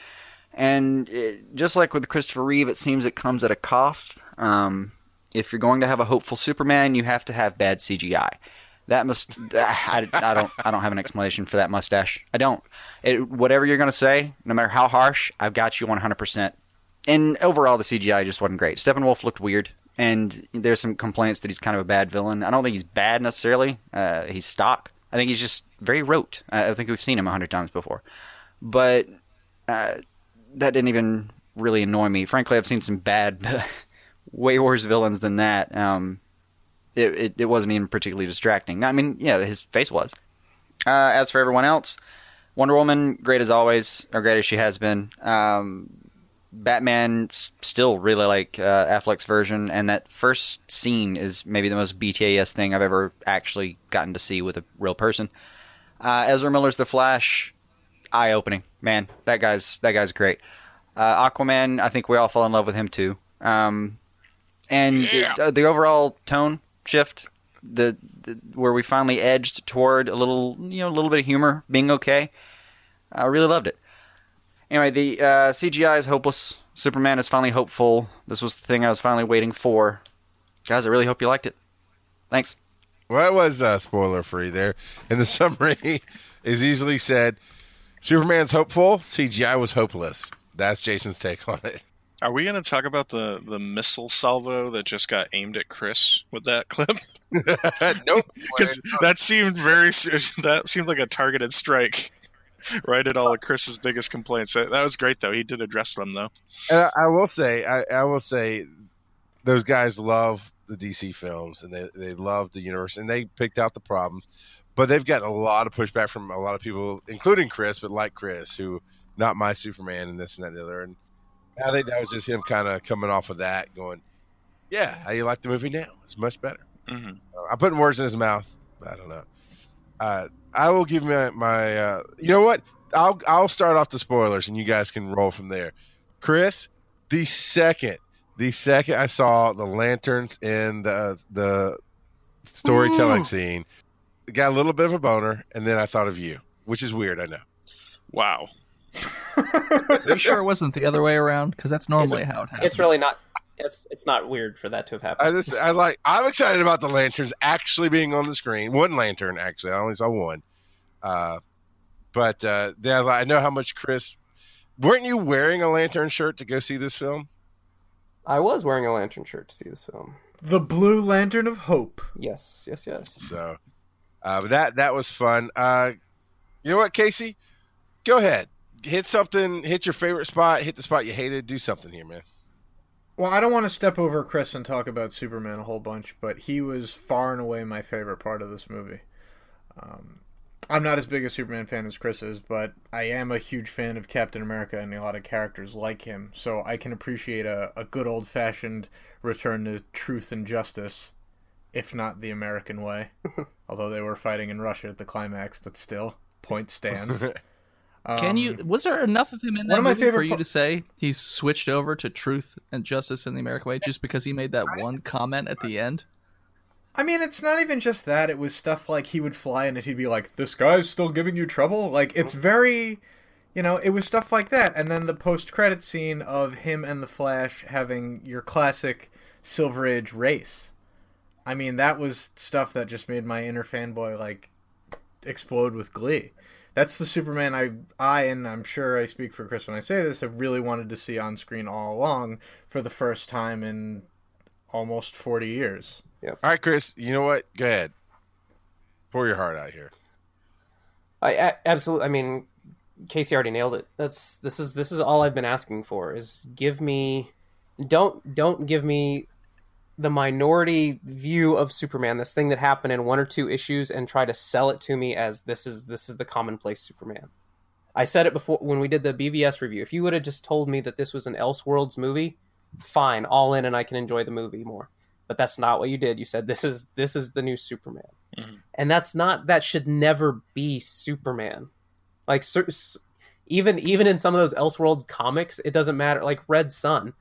And it, just like with Christopher Reeve, it seems it comes at a cost. Um, if you're going to have a hopeful Superman, you have to have bad CGI. That must I, I don't I don't have an explanation for that mustache. I don't. It, whatever you're going to say, no matter how harsh, I've got you 100%. And overall, the CGI just wasn't great. Steppenwolf looked weird, and there's some complaints that he's kind of a bad villain. I don't think he's bad necessarily. Uh, he's stock. I think he's just very rote. I I think we've seen him a hundred times before, but uh, that didn't even really annoy me. Frankly, I've seen some bad, way worse villains than that. Um, it, it, it wasn't even particularly distracting. I mean, yeah, his face was. Uh, as for everyone else, Wonder Woman, great as always, or great as she has been. Um, Batman, s- still really like uh, Affleck's version, and that first scene is maybe the most BTAS thing I've ever actually gotten to see with a real person. Uh, Ezra Miller's The Flash, eye opening. Man, that guy's that guy's great. Uh, Aquaman, I think we all fell in love with him too. Um, and the, the overall tone shift, the, the where we finally edged toward a little, you know, a little bit of humor being okay. I really loved it. Anyway, the uh, CGI is hopeless. Superman is finally hopeful. This was the thing I was finally waiting for. Guys, I really hope you liked it. Thanks. Well, it was uh, spoiler free there. And the summary is easily said Superman's hopeful, CGI was hopeless. That's Jason's take on it. Are we going to talk about the, the missile salvo that just got aimed at Chris with that clip? nope. that seemed very that seemed like a targeted strike, right at all of Chris's biggest complaints. That, that was great though. He did address them though. And I, I will say, I, I will say, those guys love the DC films and they, they love the universe and they picked out the problems, but they've gotten a lot of pushback from a lot of people, including Chris, but like Chris, who not my Superman and this and that and the other. And I think that was just him kind of coming off of that, going, "Yeah, how you like the movie now? It's much better." hmm I'm putting words in his mouth. I don't know. Uh, I will give my my. Uh, you know what? I'll I'll start off the spoilers, and you guys can roll from there. Chris, the second The second I saw the lanterns in the the storytelling scene, got a little bit of a boner, and then I thought of you, which is weird. I know. Wow. Are you sure it wasn't the other way around? Because that's normally how it happens. It's really not. It's it's not weird for that to have happened. I just I like I'm excited about the lanterns actually being on the screen. One lantern actually, I only saw one. Uh, but uh, then I, was like, I know how much Chris. Weren't you wearing a lantern shirt to go see this film? I was wearing a lantern shirt to see this film. The Blue Lantern of Hope. Yes, yes, yes. So, uh, but that that was fun. Uh, you know what, Casey? Go ahead, hit something. Hit your favorite spot. Hit the spot you hated. Do something here, man. Well, I don't want to step over Chris and talk about Superman a whole bunch, but he was far and away my favorite part of this movie. Um, I'm not as big a Superman fan as Chris is, but I am a huge fan of Captain America and a lot of characters like him, so I can appreciate a, a good old fashioned return to truth and justice, if not the American way. Although they were fighting in Russia at the climax, but still, point stands. Can you? Was there enough of him in that Um, one of my movie for you par- to say he's switched over to truth and justice in the American way just because he made that one comment at the end? I mean, it's not even just that. It was stuff like he would fly in and he'd be like, "This guy's still giving you trouble." Like it's very, you know, it was stuff like that. And then the post-credit scene of him and the Flash having your classic Silver Age race. I mean, that was stuff that just made my inner fanboy like explode with glee. That's the Superman I, I, and I'm sure I speak for Chris when I say this, have really wanted to see on screen all along for the first time in almost 40 years. All right, Chris. You know what? Go ahead. Pour your heart out here. I a- absolutely. I mean, Casey already nailed it. That's this is this is all I've been asking for is give me, don't don't give me the minority view of Superman, this thing that happened in one or two issues, and try to sell it to me as this is this is the commonplace Superman. I said it before when we did the BVS review. If you would have just told me that this was an Elseworlds movie, fine, all in, and I can enjoy the movie more. But that's not what you did. You said this is this is the new Superman, mm-hmm. and that's not that should never be Superman. Like even even in some of those Elseworlds comics, it doesn't matter. Like Red Sun,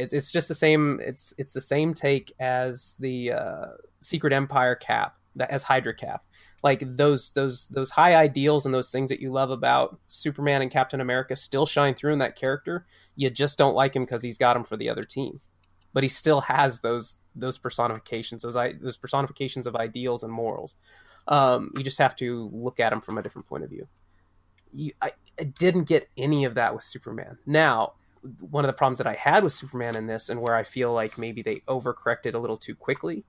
it's it's just the same. It's it's the same take as the uh, Secret Empire Cap, as Hydra Cap. Like those those those high ideals and those things that you love about Superman and Captain America still shine through in that character. You just don't like him because he's got him for the other team, but he still has those those personifications, those those personifications of ideals and morals. Um, you just have to look at him from a different point of view. You, I, I didn't get any of that with Superman. Now, one of the problems that I had with Superman in this, and where I feel like maybe they overcorrected a little too quickly,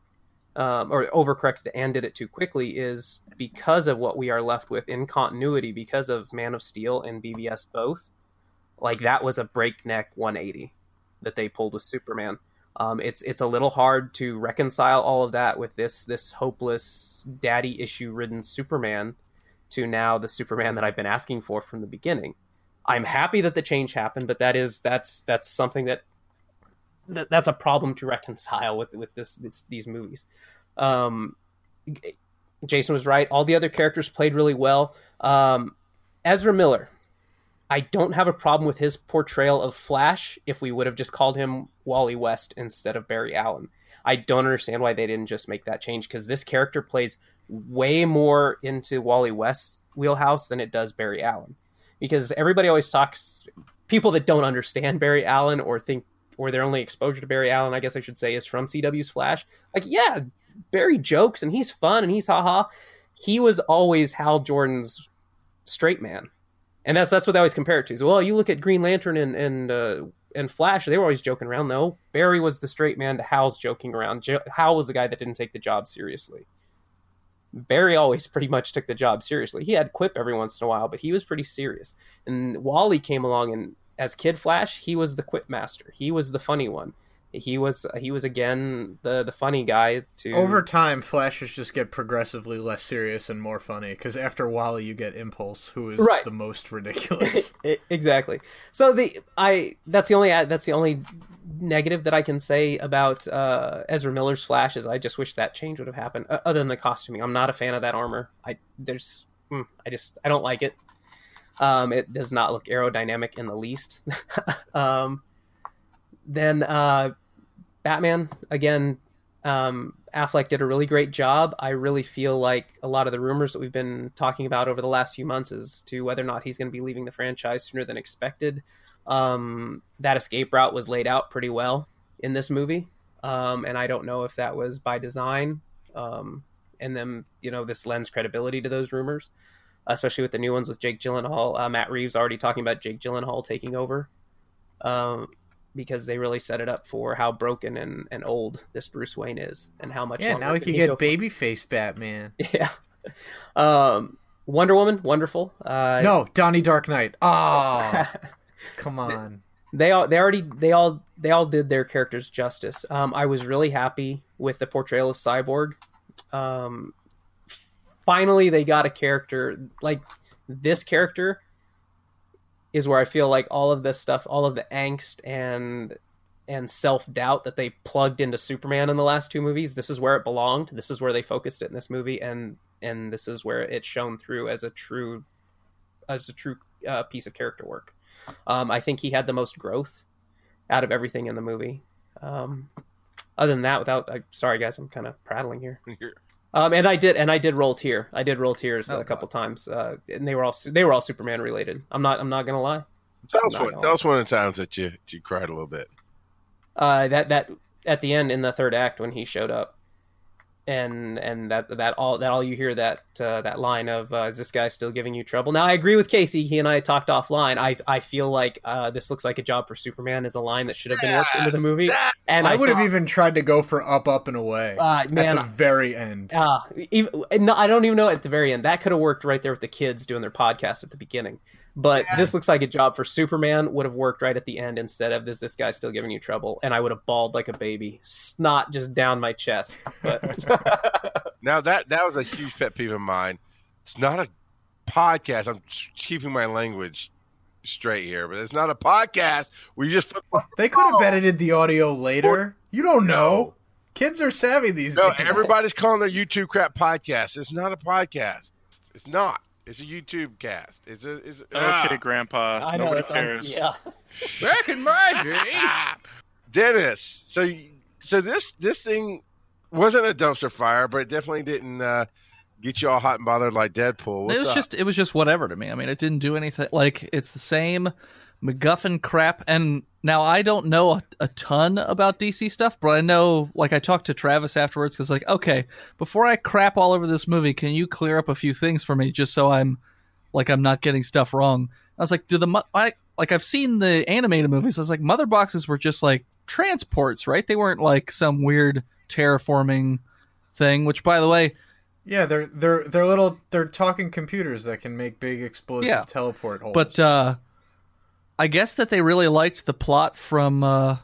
um, or overcorrected and did it too quickly, is because of what we are left with in continuity, because of Man of Steel and BVS both. Like that was a breakneck 180 that they pulled with Superman. Um, it's it's a little hard to reconcile all of that with this this hopeless daddy issue ridden Superman to now the Superman that I've been asking for from the beginning. I'm happy that the change happened, but that is that's that's something that, that that's a problem to reconcile with with this, this these movies. Um, Jason was right. All the other characters played really well. Um, Ezra Miller, I don't have a problem with his portrayal of Flash if we would have just called him Wally West instead of Barry Allen. I don't understand why they didn't just make that change because this character plays way more into Wally West's wheelhouse than it does Barry Allen. Because everybody always talks, people that don't understand Barry Allen or think, or their only exposure to Barry Allen, I guess I should say, is from CW's Flash. Like, yeah, Barry jokes and he's fun and he's haha. He was always Hal Jordan's straight man and that's that's what they always compare it to. So, well, you look at Green Lantern and and uh, and Flash; they were always joking around. No, Barry was the straight man to Hal's joking around. Jo- Hal was the guy that didn't take the job seriously. Barry always pretty much took the job seriously. He had quip every once in a while, but he was pretty serious. And Wally came along, and as Kid Flash, he was the quip master. He was the funny one. He was he was again the the funny guy. To Over time, Flashes just get progressively less serious and more funny because after Wally, you get Impulse, who is Right. the most ridiculous. Exactly. So the I that's the only that's the only negative that I can say about uh, Ezra Miller's flashes I just wish that change would have happened. Uh, other than the costuming, I'm not a fan of that armor. I there's mm, I just I don't like it. Um, it does not look aerodynamic in the least. um, then uh, Batman again. Um, Affleck did a really great job. I really feel like a lot of the rumors that we've been talking about over the last few months as to whether or not he's going to be leaving the franchise sooner than expected. Um, that escape route was laid out pretty well in this movie, um, and I don't know if that was by design. Um, and then you know this lends credibility to those rumors, especially with the new ones with Jake Gyllenhaal. Uh, Matt Reeves already talking about Jake Gyllenhaal taking over. Um, because they really set it up for how broken and, and old this Bruce Wayne is and how much. Yeah, now we can get babyface Batman. Yeah. Um, Wonder Woman, wonderful. Uh, No, Donnie Dark Knight. Oh, come on. they all they already they all they all did their characters justice. Um, I was really happy with the portrayal of Cyborg. Um, finally, they got a character like this character is where I feel like all of this stuff, all of the angst and and self doubt that they plugged into Superman in the last two movies. This is where it belonged. This is where they focused it in this movie, and and this is where it shone through as a true as a true uh, piece of character work. Um, I think he had the most growth out of everything in the movie. Um, other than that, without I, sorry guys, I'm kind of prattling here. Um, and I did, and I did roll tear. I did roll tears Oh, a couple times, uh, and they were all they were all Superman related. I'm not I'm not gonna lie. Tell us Not one. gonna Tell us one of the times that you you cried a little bit. Uh, that that at the end in the third act when he showed up, and and that that all that all you hear that uh, that line of uh, is this guy still giving you trouble? Now I agree with Casey. He and I talked offline. I I feel like uh, this looks like a job for Superman is a line that should have been worked into the movie. That- And I would have even tried to go for up, up, and away uh, at the very end. Uh, even, no, I don't even know at the very end. That could have worked right there with the kids doing their podcast at the beginning. But this looks like a job for Superman. Would have worked right at the end instead of this. This guy still giving you trouble, and I would have bawled like a baby, snot just down my chest. But Now that that was a huge pet peeve of mine. It's not a podcast. I'm keeping my language straight here, but it's not a podcast where you just They could have edited the audio later. You don't know. Kids are savvy these no. days. Everybody's calling their YouTube crap podcast. It's not a podcast. It's not. It's a YouTube cast. It's a. It's ah. Okay, Grandpa. I know Nobody that cares. Yeah, Back in my day. Dennis. So so this this thing wasn't a dumpster fire, but it definitely didn't uh, get you all hot and bothered like Deadpool. What's it was up? just it was just whatever to me. I mean, it didn't do anything. Like it's the same MacGuffin crap. And now I don't know a, a ton about DC stuff, but I know like I talked to Travis afterwards because like okay, before I crap all over this movie, can you clear up a few things for me just so I'm like I'm not getting stuff wrong? I was like, do the mo- I like I've seen the animated movies. I was like, mother boxes were just like transports, right? They weren't like some weird terraforming thing. Which, by the way, Yeah, they're they're they're little they're talking computers that can make big explosive Yeah. teleport holes. But uh I guess that they really liked the plot from uh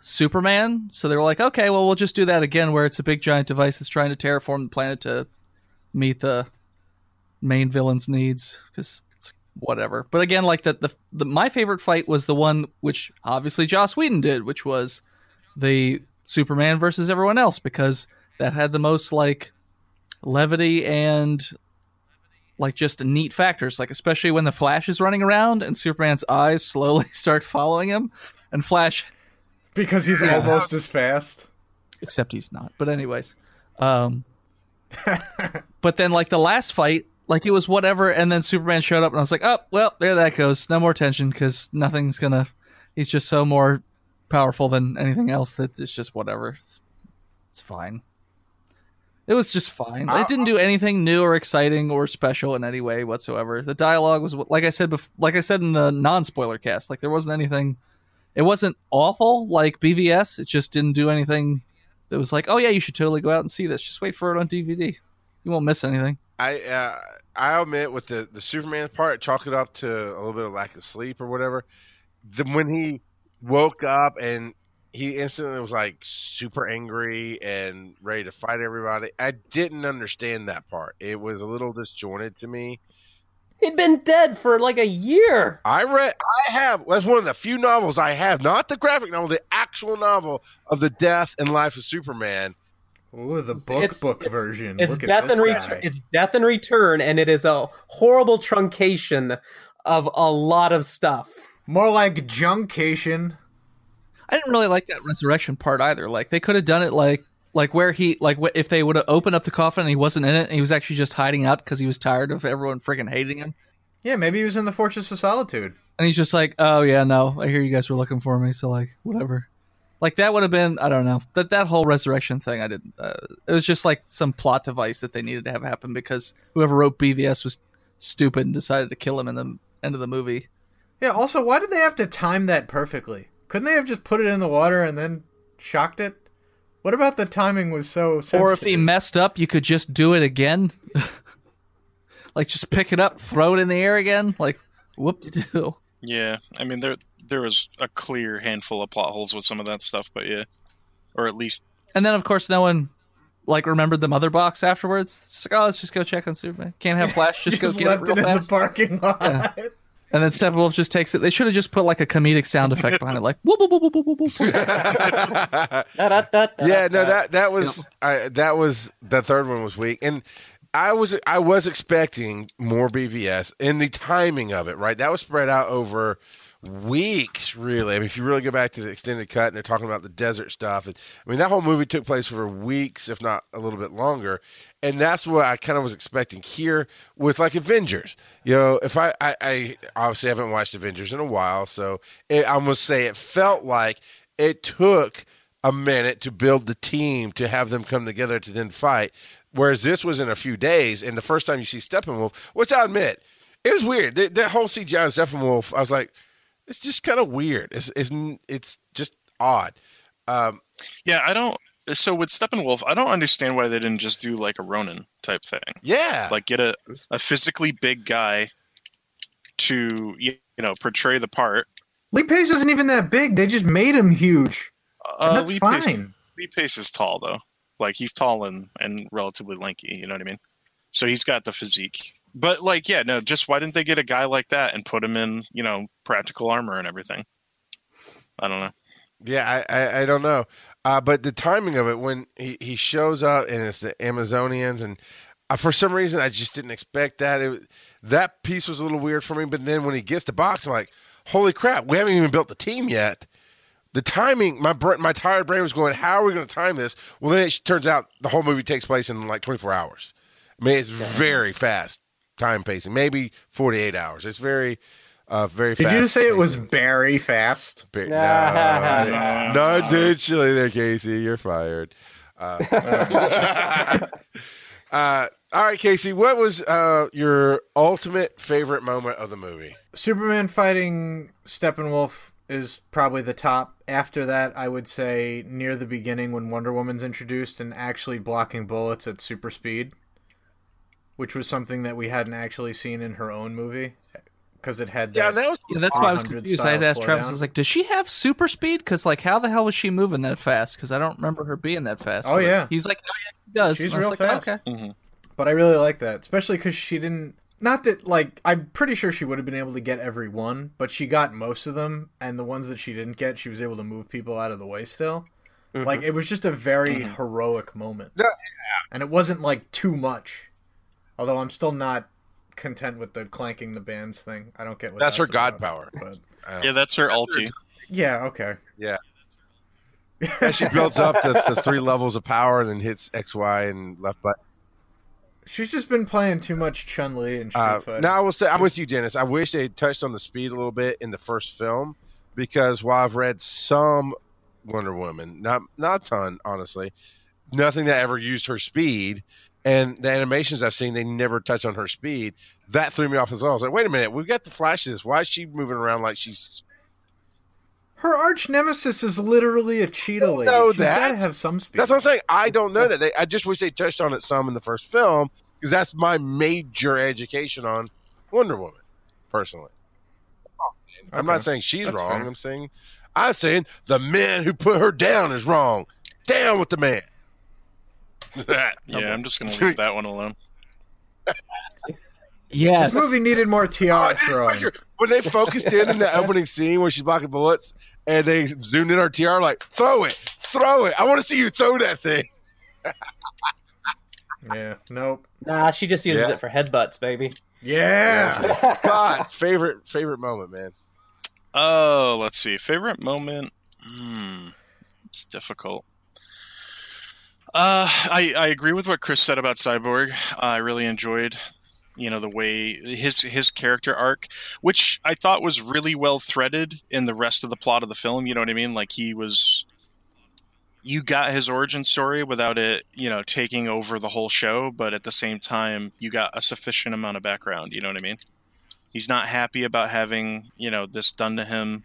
Superman, so they were like, okay, well, we'll just do that again, where it's a big giant device that's trying to terraform the planet to meet the main villain's needs, because it's whatever. But again, like the, the the my favorite fight was the one which obviously Joss Whedon did, which was the Superman versus everyone else, because that had the most like levity and like just neat factors, like especially when the Flash is running around and Superman's eyes slowly start following him, and Flash, because he's almost as fast. except he's not. But anyways, um, but then like the last fight, like it was whatever, and then Superman showed up, and I was like, oh well, there that goes. No more tension because nothing's gonna. He's just so more powerful than anything else that it's just whatever. It's, it's fine. It was just fine. It didn't do anything new or exciting or special in any way whatsoever. The dialogue was like I said, bef- like I said in the non-spoiler cast, like there wasn't anything. It wasn't awful like BVS. It just didn't do anything that was like, oh yeah, you should totally go out and see this. Just wait for it on DVD. You won't miss anything. I uh, I admit with the the Superman part, chalk it up to a little bit of lack of sleep or whatever. The, when he woke up and he instantly was like super angry and ready to fight everybody, I didn't understand that part. It was a little disjointed to me. he'd been dead for like a year. I read, I have. That's one of the few novels I have, not the graphic novel, the actual novel of the death and life of Superman. Ooh, the book It's- book it's- version. It's Look death this and guy. return. It's death and return, and it is a horrible truncation of a lot of stuff. More like juncation. I didn't really like that resurrection part either. Like they could have done it like like where he like if they would have opened up the coffin and he wasn't in it and he was actually just hiding out because he was tired of everyone freaking hating him. Yeah, maybe he was in the Fortress of Solitude. And he's just like, "Oh yeah, no, I hear you guys were looking for me, so like whatever." Like that would have been I don't know that that whole resurrection thing. I didn't. Uh, it was just like some plot device that they needed to have happen because whoever wrote BVS was stupid and decided to kill him in the end of the movie. Yeah. Also, why did they have to time that perfectly? Couldn't they have just put it in the water and then shocked it? What about the timing was so sensitive? Or if he messed up, you could just do it again. like just pick it up, throw it in the air again. Like whoop de doo. Yeah, I mean there there was a clear handful of plot holes with some of that stuff, but yeah, or at least And then of course no one like remembered the mother box afterwards. It's like, oh, let's just go check on Superman. Can't have Flash. Just go just get it left real it in the parking lot. And then Steppenwolf just takes it. They should have just put like a comedic sound effect behind it, like whoop whoop whoop whoop whoop whoop. yeah, no, that that was I, that was the third one was weak, and I was I was expecting more BVS in the timing of it. Right, that was spread out over weeks. Really, I mean, if you really go back to the extended cut, and they're talking about the desert stuff, and I mean that whole movie took place for weeks, if not a little bit longer. And that's what I kind of was expecting here with like Avengers. You know, if I, I, I obviously haven't watched Avengers in a while, so it, I'm gonna say it felt like it took a minute to build the team to have them come together to then fight. Whereas this was in a few days, and the first time you see Steppenwolf, which I admit, it was weird. That, that whole CGI Steppenwolf, I was like, it's just kind of weird. It's, it's it's just odd. Um, yeah, I don't. So with Steppenwolf, I don't understand why they didn't just do like a Ronan type thing, yeah, like get a a physically big guy to you know portray the part. Lee Pace isn't even that big. They just made him huge. Uh, That's Lee fine. Pace, Lee Pace is tall though. Like he's tall and and relatively lanky. You know what I mean? So he's got the physique. But like, yeah, no. Just why didn't they get a guy like that and put him in you know practical armor and everything? I don't know. Yeah, I, I, I don't know. Uh, but the timing of it when he, he shows up and it's the Amazonians and uh, for some reason I just didn't expect that. It, that piece was a little weird for me. But then when he gets the box, I'm like, holy crap, we haven't even built the team yet. The timing, my br- my tired brain was going, how are we going to time this? Well, then it turns out the whole movie takes place in like 24 hours. I mean, it's very fast time pacing, maybe 48 hours. It's very, uh, very Did fast. you just say it was pacing. very fast? Ba- no, no, intentionally there, Casey. You're fired. Uh, uh, all right, Casey. What was uh, your ultimate favorite moment of the movie? Superman fighting Steppenwolf is probably the top. After that, I would say near the beginning when Wonder Woman's introduced and actually blocking bullets at super speed, which was something that we hadn't actually seen in her own movie because it had that. Yeah, that was Yeah, that's why I was confused. I had to style ask Travis. I was like, "Does she have super speed? Because like, how the hell was she moving that fast? Because I don't remember her being that fast." Oh, But yeah. He's like, "Oh yeah, she does." She's And real like, oh, fast. Okay. Mm-hmm. But I really like that, especially because she didn't. Not that, like, I'm pretty sure she would have been able to get every one, but she got most of them, and the ones that she didn't get, she was able to move people out of the way still. Like, mm-hmm. it was just a very mm-hmm. heroic moment. Yeah. And it wasn't, like, too much. Although I'm still not content with the clanking the bands thing. I don't get what That's her god power. But, Yeah, that's her ulti. yeah, okay. Yeah. As she builds up the, the three levels of power and then hits X, Y, and left button. She's just been playing too much Chun Li and Street Uh, Fighter. now I will say I'm with you, Dennis. I wish they had touched on the speed a little bit in the first film because while I've read some Wonder Woman, not not a ton, honestly, nothing that ever used her speed. And the animations I've seen, they never touch on her speed. That threw me off as well. I was like, wait a minute, we've got the flash of this. Why is she moving around like she's Her arch nemesis is literally a cheetah lady. know She's that. got to have some speed. That's what I'm saying. I don't know that. They, I just wish they touched on it some in the first film because that's my major education on Wonder Woman, personally. I'm not saying she's That's wrong. fair. I'm saying I'm saying the man who put her down is wrong. Down with the man. Yeah, I'm just gonna leave that one alone. Yes. This movie needed more Oh, tiara this throwing. when they focused in in the opening scene where she's blocking bullets and they zoomed in our TR, like, throw it, throw it. I want to see you throw that thing. Yeah, nope. Nah, she just uses Yeah. it for headbutts, baby. Yeah. God's favorite favorite moment, man. Oh, let's see. Favorite moment. Hmm, it's difficult. Uh, I I agree with what Chris said about Cyborg. I really enjoyed, you know, the way his his character arc, which I thought was really well threaded in the rest of the plot of the film. You know what I mean? Like he was, you got his origin story without it, you know, taking over the whole show, but at the same time, you got a sufficient amount of background. You know what I mean? He's not happy about having you know this done to him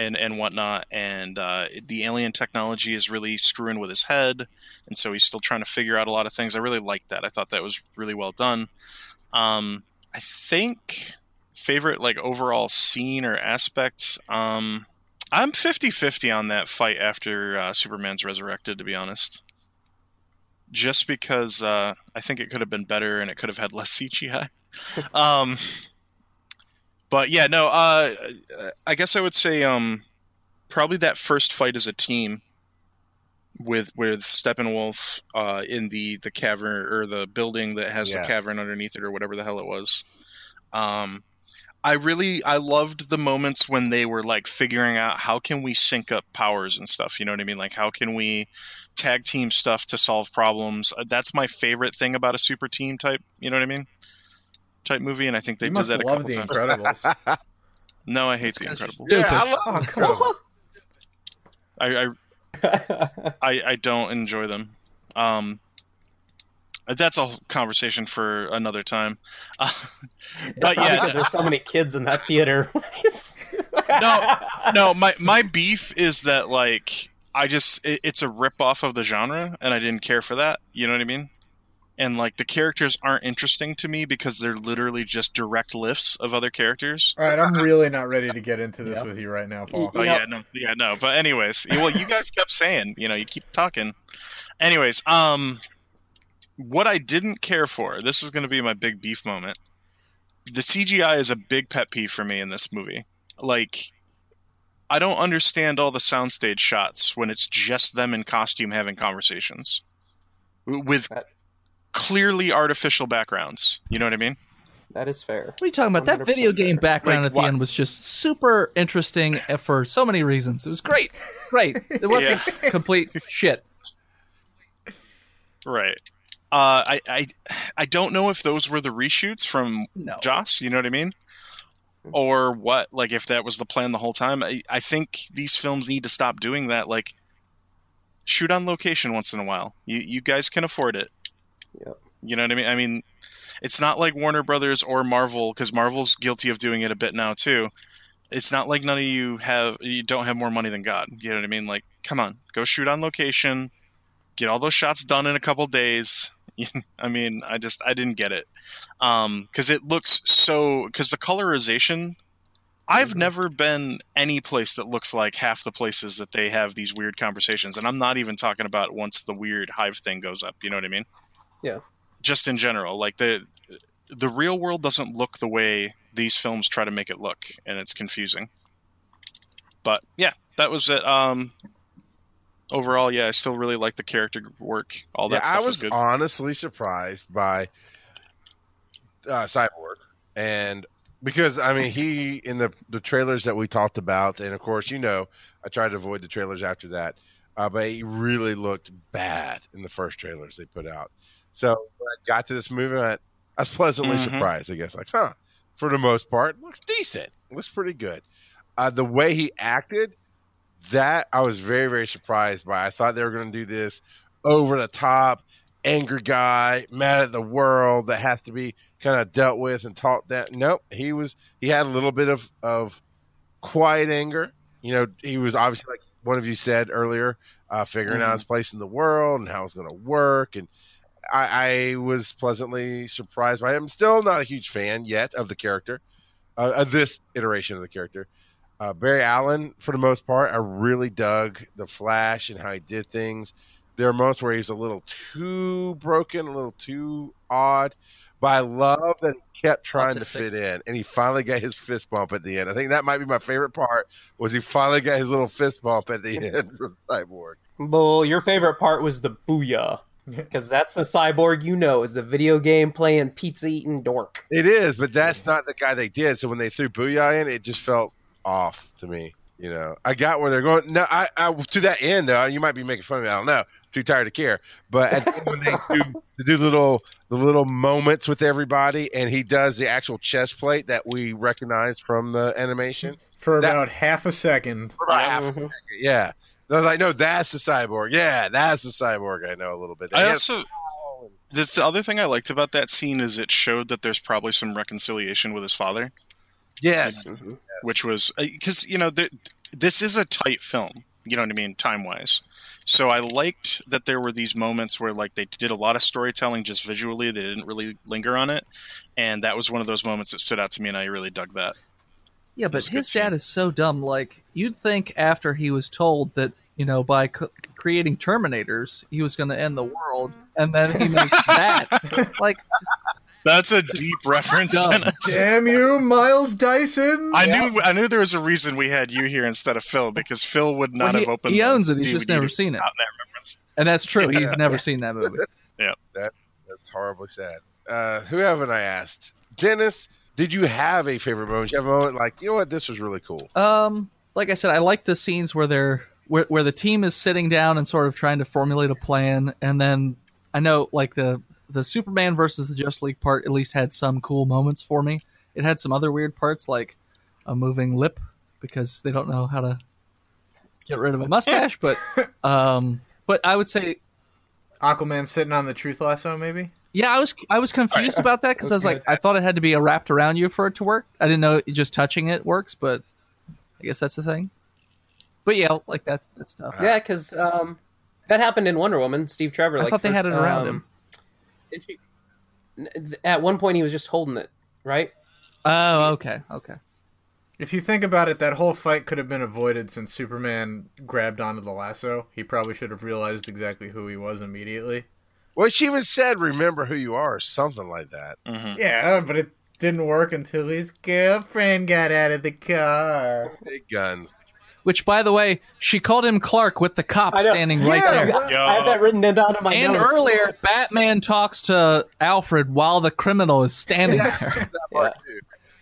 and and whatnot. And uh, the alien technology is really screwing with his head, and so he's still trying to figure out a lot of things. I really liked that. I thought that was really well done. Um, I think favorite like overall scene or aspects. Um, I'm 50-50 on that fight after uh, Superman's resurrected. To be honest. Just because uh, I think it could have been better and it could have had less CGI. um, but yeah, no. Uh, I guess I would say um, probably that first fight as a team with with Steppenwolf uh, in the the cavern or the building that has Yeah. the cavern underneath it or whatever the hell it was. Um, I really I loved the moments when they were like figuring out how can we sync up powers and stuff. You know what I mean? Like how can we tag team stuff to solve problems? Uh, that's my favorite thing about a super team type. You know what I mean? Type movie, and I think they you did must that a love couple the times. Incredibles. No, I hate the That's 'cause Incredibles. Yeah, I love oh, come on. I, I I I don't enjoy them. Um, that's a conversation for another time. Uh, but yeah, because there's so many kids in that theater. no, no. My my beef is that like I just it, it's a rip off of the genre, and I didn't care for that. You know what I mean? And like the characters aren't interesting to me because they're literally just direct lifts of other characters. All right, I'm really not ready to get into this Yep. with you right now, Paul. Oh yeah, no, yeah, no. But anyways, well, you guys kept saying, you know, you keep talking. Anyways, um, what I didn't care for, this is going to be my big beef moment. The CGI is a big pet peeve for me in this movie. Like, I don't understand all the soundstage shots when it's just them in costume having conversations with That- clearly artificial backgrounds. You know what I mean? that is fair. What are you talking about? That video game fair. background Like at the what? end was just super interesting for so many reasons. It was great. Great. It wasn't complete shit. Right. Uh, I, I I don't know if those were the reshoots from No. Joss. You know what I mean? Or what? Like if that was the plan the whole time. I, I think these films need to stop doing that. Like shoot on location once in a while. You you guys can afford it. Yep. You know what I mean? I mean, it's not like Warner Brothers or Marvel because Marvel's guilty of doing it a bit now too. It's not like none of you have you don't have more money than God. You know what I mean? Like, come on, go shoot on location, get all those shots done in a couple days. I mean, I just I didn't get it um, because it looks so because the colorization. I've mm-hmm. never been any place that looks like half the places that they have these weird conversations, and I'm not even talking about once the weird hive thing goes up. You know what I mean? Yeah. Just in general, like the the real world doesn't look the way these films try to make it look, and it's confusing. But yeah, that was it. Um, overall, yeah, I still really like the character work. All that yeah, stuff I was good. honestly surprised by uh, Cyborg, and because I mean, he in the the trailers that we talked about, and of course, you know, I tried to avoid the trailers after that, uh, but he really looked bad in the first trailers they put out. So when I got to this movie, I, was pleasantly Mhm. surprised. I guess, like, huh, for the most part, looks decent, looks pretty good. Uh, the way he acted, that I was very very surprised by. I thought they were going to do this over the top, angry guy, mad at the world that has to be kind of dealt with and taught that. Nope, he was he had a little bit of of quiet anger. You know, he was obviously like one of you said earlier, uh, figuring out his place in the world and how it's going to work. And I, I was pleasantly surprised by him. Still not a huge fan yet of the character, uh, of this iteration of the character. Uh, Barry Allen, for the most part, I really dug the Flash and how he did things. There are moments where he's a little too broken, a little too odd, but I love that he kept trying to fit in, and he finally got his fist bump at the end. I think that might be my favorite part. Was he finally got his little fist bump at the end from Cyborg? Bull, your favorite part was the booyah. Because that's the cyborg you know is a video game playing pizza eating dork. It is, but that's not the guy they did. So when they threw Booyah in, it just felt off to me. You know, I got where they're going. No, I, I to that end though. You might be making fun of me. I don't know. Too tired to care. But at the end when they do, they do little the little moments with everybody, and he does the actual chest plate that we recognize from the animation. For That- about half a second. Mhm. Yeah, they're like, no, that's the cyborg. Yeah, that's the cyborg. I know a little bit. I Yeah, also the, the other thing I liked about that scene is it showed that there's probably some reconciliation with his father, yes, mm-hmm. which was uh, because you know th- this is a tight film. You know what I mean, time wise. So I liked that there were these moments where like they did a lot of storytelling just visually. They didn't really linger on it, and that was one of those moments that stood out to me, and I really dug that. Yeah, but was a good his dad scene. is so dumb. Like you'd think after he was told that you know by co- creating Terminators he was going to end the world, and then he makes that. Like That's a deep reference. Dennis. Damn you, Miles Dyson! I knew I knew there was a reason we had you here instead of Phil because Phil would not well, he, have opened. he owns it. He's just never seen it, that reference. and that's true. He's never seen that movie. Yeah, that that's horribly sad. Uh, who haven't I asked? Dennis, did you have a favorite moment? Did you have a moment like, you know what, this was really cool. Um, like I said, I like the scenes where they're where where the team is sitting down and sort of trying to formulate a plan, and then I know like the the Superman versus the Just League part at least had some cool moments for me. It had some other weird parts like a moving lip because they don't know how to get rid of a mustache, but um, but I would say Aquaman sitting on the truth lasso, maybe? yeah, I was I was confused about that because I was like I thought it had to be wrapped around you for it to work. I didn't know just touching it works, but I guess that's the thing. But yeah, like that's that stuff. Yeah, because um, that happened in Wonder Woman. Steve Trevor. I Like, thought they had it around him. did she- n- At one point, he was just holding it, right? Oh, okay, okay. If you think about it, that whole fight could have been avoided since Superman grabbed onto the lasso. He probably should have realized exactly who he was immediately. Well, she even said, remember who you are, or something like that. Mhm. Yeah, but it didn't work until his girlfriend got out of the car. Big guns. Which, by the way, she called him Clark with the cop I know. standing right there. what- Yo. I have that written down on my And notes. earlier, Batman talks to Alfred while the criminal is standing there. That part too.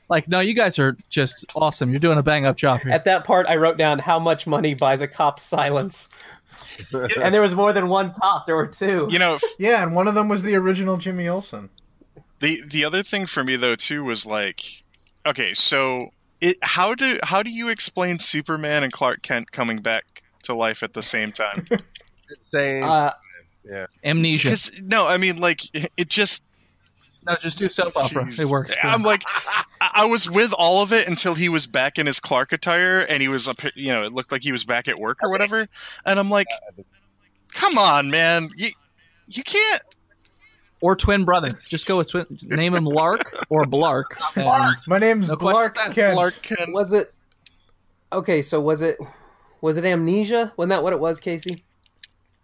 Like, no, you guys are just awesome. You're doing a bang up job here. At that part, I wrote down how much money buys a cop's silence. and there was more than one cop. There were two. You know, Yeah, and one of them was the original Jimmy Olsen. The the other thing for me though too was like, okay, so it how do how do you explain Superman and Clark Kent coming back to life at the same time? Saying, Uh, Amnesia. Because no, I mean like it just No, just do soap opera. Jeez. It works. I'm like, I I was with all of it until he was back in his Clark attire, and he was, up, you know, it looked like he was back at work or whatever. And I'm like, come on, man, you you can't. Or twin brother. Just go with twin. Name him Lark or Blark. And My name's No Clark questions asked. Kent. Clark Kent. was it? Okay, so was it? Was it amnesia? Wasn't that what it was, Casey?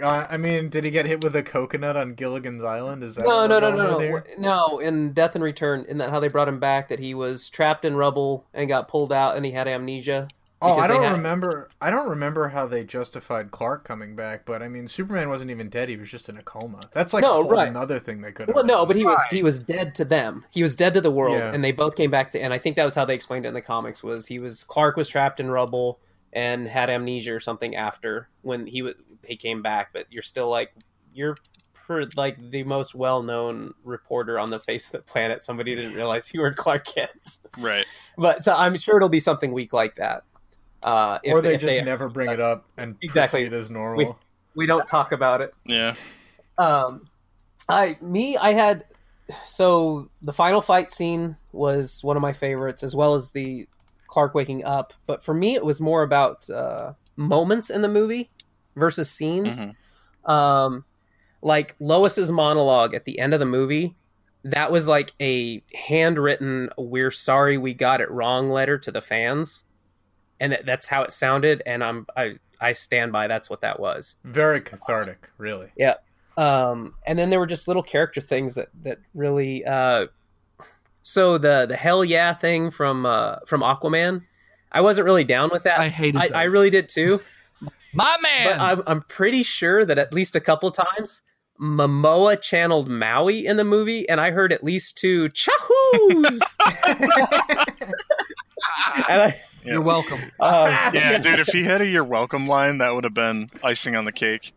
Uh, I mean, did he get hit with a coconut on Gilligan's Island? Is that No, no, no, no, no. here? No, in Death and Return, isn't that how they brought him back? That he was trapped in rubble and got pulled out, and he had amnesia. Oh, I don't had- remember. I don't remember how they justified Clark coming back, but I mean, Superman wasn't even dead; he was just in a coma. That's like No, a whole right. another thing they could have. Well, no, but he was he was dead to them. He was dead to the world, Yeah. and they both came back to. And I think that was how they explained it in the comics. Was he was Clark was trapped in rubble and had amnesia or something after when he was he came back. But you're still like you're per, like the most well known reporter on the face of the planet. Somebody didn't realize you were Clark Kent. Right. But so I'm sure it'll be something weak like that. Uh, if, or they if just never bring it up and Exactly. proceed as normal. we don't talk about it. Yeah. Um, I me I had so the final fight scene was one of my favorites, as well as the Clark waking up. But for me, it was more about uh, moments in the movie versus scenes. Mhm. Um, like Lois's monologue at the end of the movie. That was like a handwritten "We're sorry we got it wrong" letter to the fans, and that- that's how it sounded. And I'm I I stand by that's what that was. Very cathartic, really. Yeah um, and then there were just little character things that that really uh, so the the hell yeah thing from uh, from Aquaman I wasn't really down with that I hated I, I really did too My but man. I'm, I'm pretty sure that at least a couple times Momoa channeled Maui in the movie and I heard at least two chahoos and I Yeah. You're welcome. Um, Yeah, dude, if he had a "You're welcome" line, that would have been icing on the cake.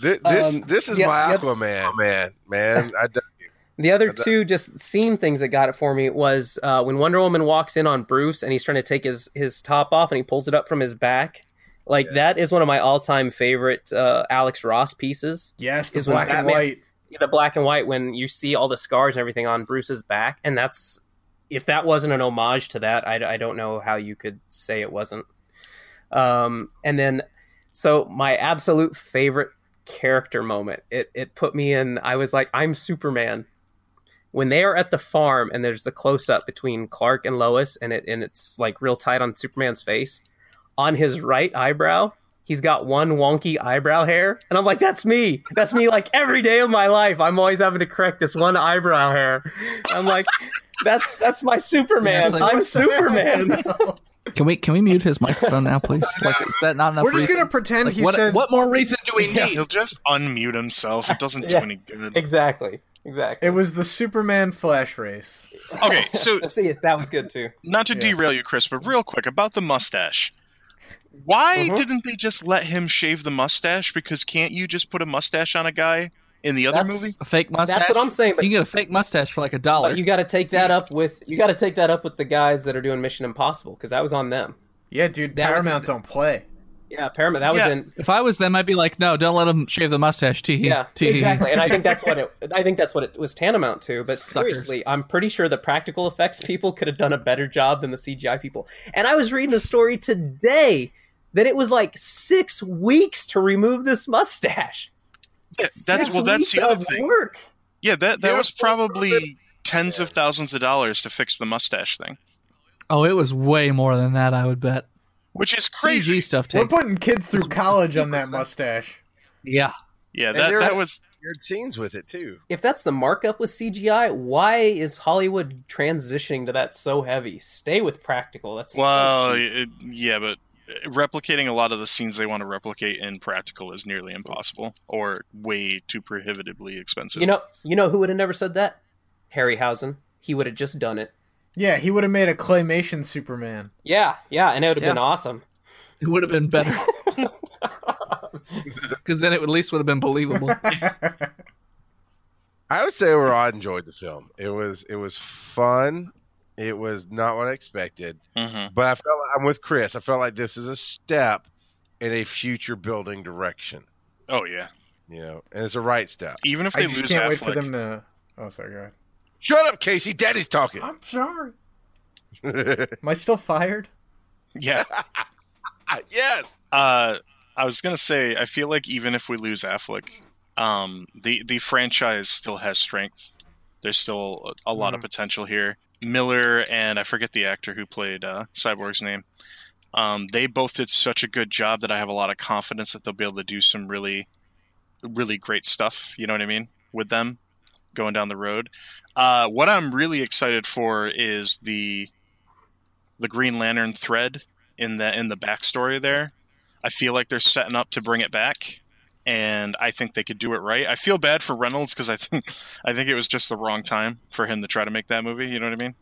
This this, Um, this is yeah, my yep. Aquaman, man, man. I dug you. The other But two just scene things that got it for me was uh, when Wonder Woman walks in on Bruce and he's trying to take his his top off and he pulls it up from his back. Like Yeah. that is one of my all time favorite uh, Alex Ross pieces. Yes, the Is black and Batman's- white. The black and white when you see all the scars and everything on Bruce's back, and that's if that wasn't an homage to that, I, I don't know how you could say it wasn't. Um, and then, so my absolute favorite character moment, it it put me in. I was like, I'm Superman. When they are at the farm and there's the close up between Clark and Lois, and it and it's like real tight on Superman's face, on his right eyebrow, he's got one wonky eyebrow hair, and I'm like, that's me. That's me. Like every day of my life, I'm always having to correct this one eyebrow hair. I'm like, that's that's my Superman. it's like, I'm Superman. Can we can we mute his microphone now, please? Like, is that not enough? We're just reason? gonna pretend Like, he what, said. what more reason do we Yeah. need? He'll just unmute himself. It doesn't do any good. exactly. Exactly. It was the Superman flash race. Okay, so See, that was good too. not to Yeah. derail you, Chris, but real quick about the mustache. Why Mhm. didn't they just let him shave the mustache? Because can't you just put a mustache on a guy in the other That's- movie? A fake mustache. That's what I'm saying. But you can get a fake mustache for like a dollar. You got to take that up with you got to take that up with the guys that are doing Mission Impossible because that was on them. Yeah, dude, That was- Paramount don't play. Yeah, Paramount. That was Yeah. in. if I was them, I'd be like, no, don't let him shave the mustache. Tee Yeah, tee. exactly. And I think that's what it. I think that's what it was tantamount to. But Suckers. seriously, I'm pretty sure the practical effects people could have done a better job than the CGI people. And I was reading a story today that it was like six weeks to remove this mustache. Yeah, that's Six well. That's weeks the other of thing. Work. Yeah, that that Yeah, was probably tens of thousands of dollars to fix the mustache thing, Oh, it was way more than that. I would bet. Which is crazy. CG stuff We're putting kids through college on that mustache. Yeah. Yeah, that that was Weird scenes with it too. If that's the markup with CGI, why is Hollywood transitioning to that so heavy? Stay with practical. That's well, cheap. it, yeah, but replicating a lot of the scenes they want to replicate in practical is nearly impossible or way too prohibitively expensive. You know, you know who would have never said that? Harryhausen. He would have just done it. Yeah, he would have made a claymation Superman. Yeah, yeah, and it would have been awesome. It would have been better. Because then it at least would have been believable. I would say overall, I enjoyed the film. It was it was fun. It was not what I expected, hmm but I felt like, I'm with Chris. I felt like this is a step in a future building direction. Oh yeah. You know, and it's a right step. Even if they just lose can't Affleck, wait for them to. Oh, sorry, go ahead. Shut up, Casey. Daddy's talking. I'm sorry. Am I still fired? yeah. yes. Uh, I was gonna say, I feel like even if we lose Affleck, um, the the franchise still has strength. There's still a, a lot of potential here. Miller and I forget the actor who played uh, Cyborg's name. Um, they both did such a good job that I have a lot of confidence that they'll be able to do some really, really great stuff. You know what I mean with them going down the road. Uh, what I'm really excited for is the the Green Lantern thread in the in the backstory there. I feel like they're setting up to bring it back, and I think they could do it right. I feel bad for Reynolds because I think I think it was just the wrong time for him to try to make that movie. You know what I mean?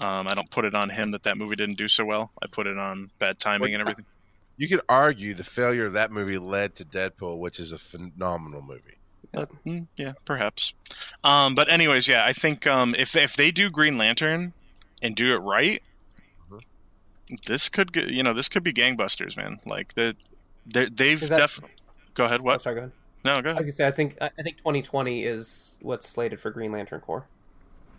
Um, I don't put it on him that that movie didn't do so well. I put it on bad timing and everything. You could argue the failure of that movie led to Deadpool, which is a phenomenal movie. Mm, yeah, perhaps. Um, but anyways, yeah, I think um, if if they do Green Lantern and do it right, this could get, you know this could be gangbusters, man. Like the they- they've that- definitely. Go ahead. Oh, What? sorry, go ahead. No, go I was ahead. gonna say, I think I I think 2020 is what's slated for Green Lantern Corps.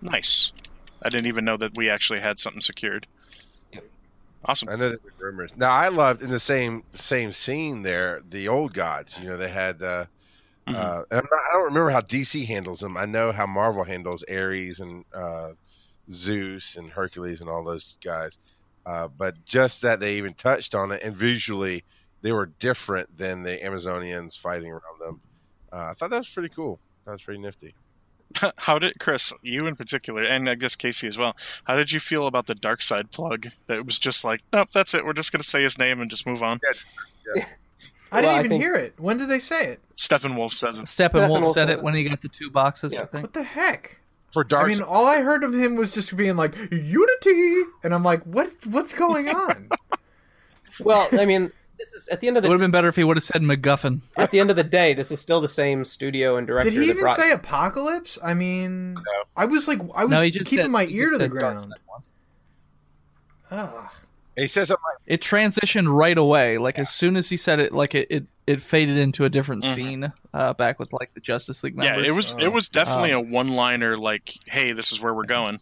Nice. I didn't even know that we actually had something secured. Yep. Awesome. I know there were rumors. Now I loved in the same same scene there the old gods. You know they had. Uh, Mhm. uh, and I'm not, I don't remember how DC handles them. I know how Marvel handles Ares and uh, Zeus and Hercules and all those guys. Uh, but just that they even touched on it and visually they were different than the Amazonians fighting around them. Uh, I thought that was pretty cool. That was pretty nifty. How did Chris, you in particular, and I guess Casey as well? How did you feel about the dark side plug? That was just like, nope, that's it. We're just gonna say his name and just move on. I Well, didn't even think- hear it. When did they say it? Steppenwolf says it. Steppenwolf Steppenwolf said it it. when he got the two boxes, I think. What the heck? for Dark. I mean, all I heard of him was just being like Unity, and I'm like, what? What's going on? Well, I mean, this is at the end of It would have been better if he would have said MacGuffin. at the end of the day, this is still the same studio and director. Did he even brought, say apocalypse? I mean, I was like, I was No, keeping said- my ear to the ground. Side. Ugh. He says something like, It transitioned right away. Like as soon as he said it, like it it, it faded into a different Mhm. scene. Uh, back with like the Justice League Members. Yeah, it was Oh. it was definitely a one liner like, "Hey, this is where we're going."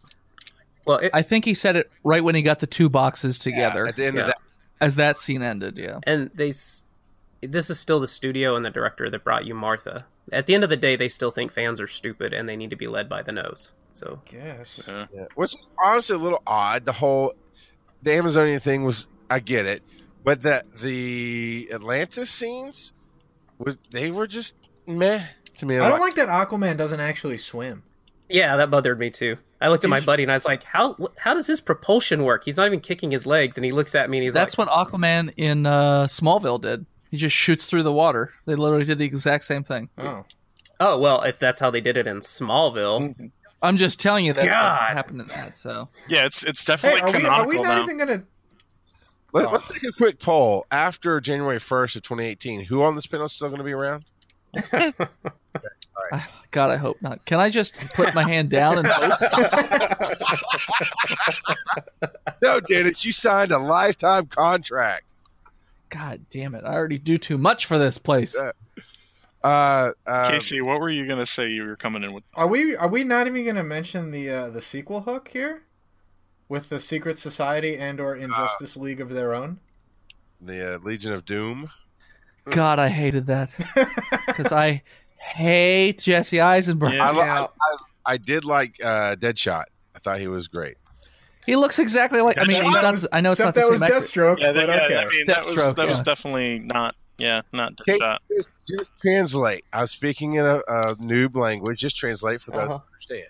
Well, it, I think he said it right when he got the two boxes together. at the end of that. as that scene ended. Yeah. and they this is still the studio and the director that brought you Martha. At the end of the day, they still think fans are stupid and they need to be led by the nose. So Guess. Yeah. Yeah. Which is honestly a little odd. The whole the Amazonian thing was I get it, but the the Atlantis scenes was they were just meh to me. I don't like that Aquaman doesn't actually swim. yeah, that bothered me too. I looked at my buddy and I was like, "How how does his propulsion work? He's not even kicking his legs." And he looks at me and he's That's like, what Aquaman in uh, Smallville did. He just shoots through the water. They literally did the exact same thing. Oh, "Oh well, if that's how they did it in Smallville." I'm just telling you that's God. what happened in that. So Yeah, it's it's hey, definitely are we, are we not now. even gonna? Let, Oh. us take a quick poll. After January first of 2018, who on this panel is still going to be around? Ah, God, I hope not. Can I just put my hand down and hope? No, Dennis, you signed a lifetime contract. God damn it! I already do too much for this place. Yeah. Uh, uh, Casey, what were you gonna say you were coming in with? Are we? Are we not even gonna mention the uh, the sequel hook here, with the Secret Society and or Injustice League of their own? the uh, Legion of Doom. God, I hated that because I hate Jesse Eisenberg. Yeah. I, I, I, I did like uh, Deadshot. I thought he was great. He looks exactly like. I mean, he's not. I know it's not except the that same was. Deathstroke, Yeah, but that, okay. yeah I mean that was Deathstroke, that was definitely not. Yeah, not Okay, Deadshot. just, just translate. I'm speaking in a, a noob language. Just translate for those Uh-huh. who understand.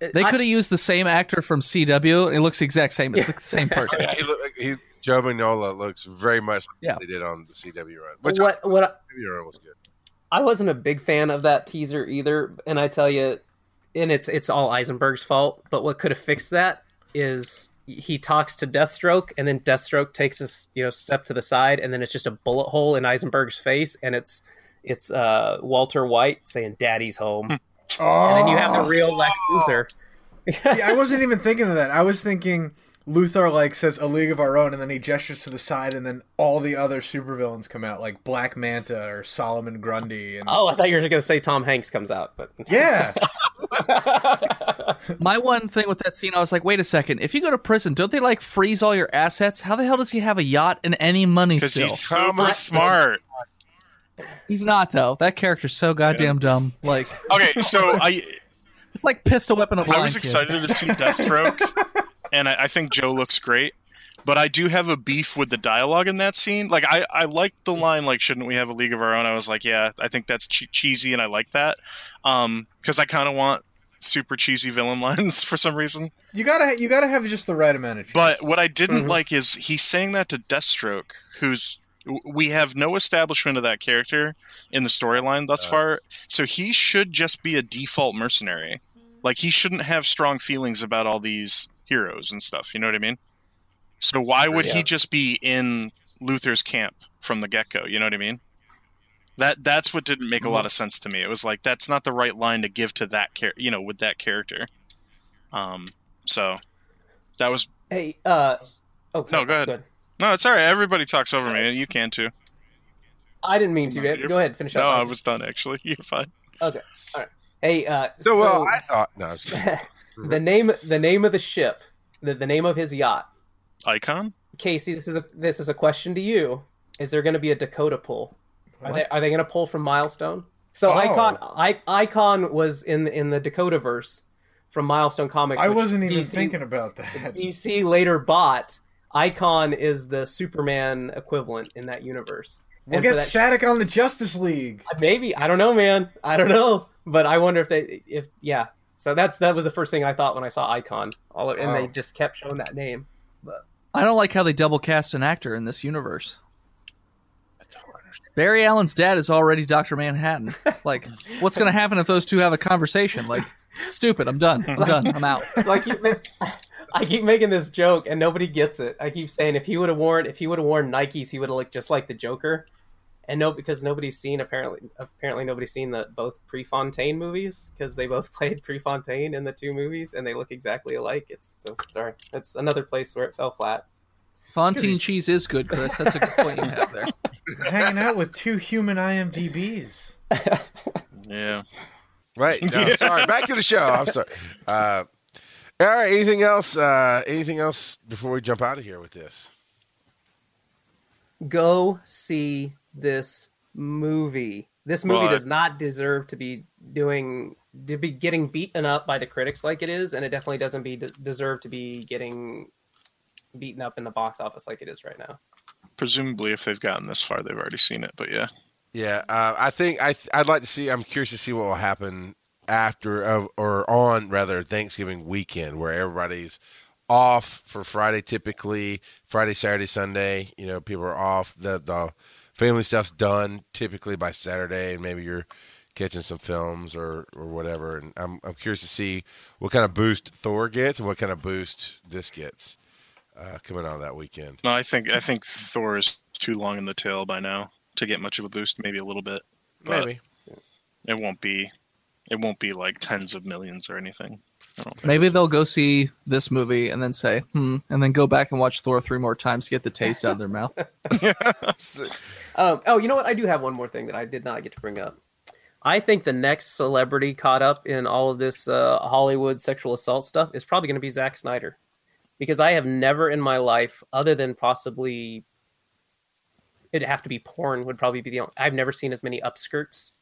They could have used the same actor from CW. It looks the exact same. It's the same person. Yeah, he look, he, Joe Manganiello looks very much like Yeah. they did on the CW run, which what what I- CW run was good. I wasn't a big fan of that teaser either, and I tell you, and it's it's all Eisenberg's fault. But what could have fixed that is he talks to Deathstroke, and then Deathstroke takes a you know step to the side, and then it's just a bullet hole in Eisenberg's face, and it's it's uh, Walter White saying "Daddy's home," and Oh, then you have the real Lex Luthor. See, I wasn't even thinking of that. I was thinking Luthor like says a league of our own, and then he gestures to the side, and then all the other supervillains come out, like Black Manta or Solomon Grundy, and Oh, I thought you were going to say Tom Hanks comes out, but yeah, My one thing with that scene, I was like, wait a second. If you go to prison, don't they like freeze all your assets? How the hell does he have a yacht and any money Because still? he's super smart. He's not though. That character's so goddamn dumb. Like Okay, so I it's like pistol whipping a blind I was kid. excited to see Deathstroke, and I, I think Joe looks great. But I do have a beef with the dialogue in that scene. Like I, I liked the line like "Shouldn't we have a league of our own?" I was like, yeah, I think that's che- cheesy, and I like that because I kind of want super cheesy villain lines for some reason. you gotta you gotta have just the right amount of. But what I didn't Mhm. like is he's saying that to Deathstroke, who's we have no establishment of that character in the storyline thus far. So he should just be a default mercenary. Like he shouldn't have strong feelings about all these heroes and stuff. You know what I mean? So why would Yeah. he just be in Luthor's camp from the get go? You know what I mean? That that's what didn't make a lot of sense to me. It was like that's not the right line to give to that char- you know, with that character. Um, so that was hey, uh, oh No, go ahead. no, it's all right. Everybody talks over me. You can too. I didn't mean to. No, you're Go ahead, finish up. No, up. I was done actually. You're fine. okay. All right. Hey, uh, So, well, I thought no. I'm the name the name of the ship, the, the name of his yacht. Icon. Casey, this is a this is a question to you. Is there going to be a Dakota pull? Are they are they going to pull from Milestone? So Oh. Icon I, Icon was in in the Dakota verse from Milestone Comics. I wasn't even DC thinking about that. DC later bought. Icon is the Superman equivalent in that universe. We'll And get that static on the Justice League. Maybe I don't know, man. I don't know, but I wonder if they, if yeah. So that's that was the first thing I thought when I saw Icon. All of, and Oh. they just kept showing that name. But I don't like how they double cast an actor in this universe. Barry Allen's dad is already Doctor Manhattan. Like, what's going to happen if those two have a conversation? Like, Stupid. I'm done. I'm done. I'm out. So I keep ma- I keep making this joke and nobody gets it. I keep saying if he would have worn if he would have worn Nikes, he would have looked just like the Joker. And no, because nobody's seen apparently apparently nobody's seen the both Prefontaine movies because they both played Prefontaine in the two movies and they look exactly alike. It's so sorry. That's another place where it fell flat. Fontaine cheese is good, Chris. That's a good point you have there. Hanging out with two human IMDb's. Yeah. Right. No, sorry. Back to the show. I'm sorry. Uh, all right. Anything else? Uh, anything else before we jump out of here with this? Go see this movie. This movie Well, I- does not deserve to be doing to be getting beaten up by the critics like it is, and it definitely doesn't be deserve to be getting beaten up in the box office like it is right now. Presumably, if they've gotten this far, they've already seen it. But yeah, Yeah. Uh, I think I I'd like to see. I'm curious to see what will happen after of or on rather Thanksgiving weekend where everybody's off for Friday typically Friday Saturday Sunday you know people are off the the family stuff's done typically by Saturday and maybe you're catching some films or or whatever and I'm I'm curious to see what kind of boost Thor gets and what kind of boost this gets uh, coming out of that weekend no, I think I think Thor is too long in the tail by now to get much of a boost. Maybe a little bit. But maybe it won't be. It won't be like tens of millions or anything. I don't think. Maybe they'll go see this movie and then say, hmm, and then go back and watch Thor three more times to get the taste out of their mouth. Um, oh, you know what? I do have one more thing that I did not get to bring up. I think the next celebrity caught up in all of this uh, Hollywood sexual assault stuff is probably going to be Zack Snyder, because I have never in my life, other than possibly, it'd have to be porn. Would probably be the only. I've never seen as many upskirts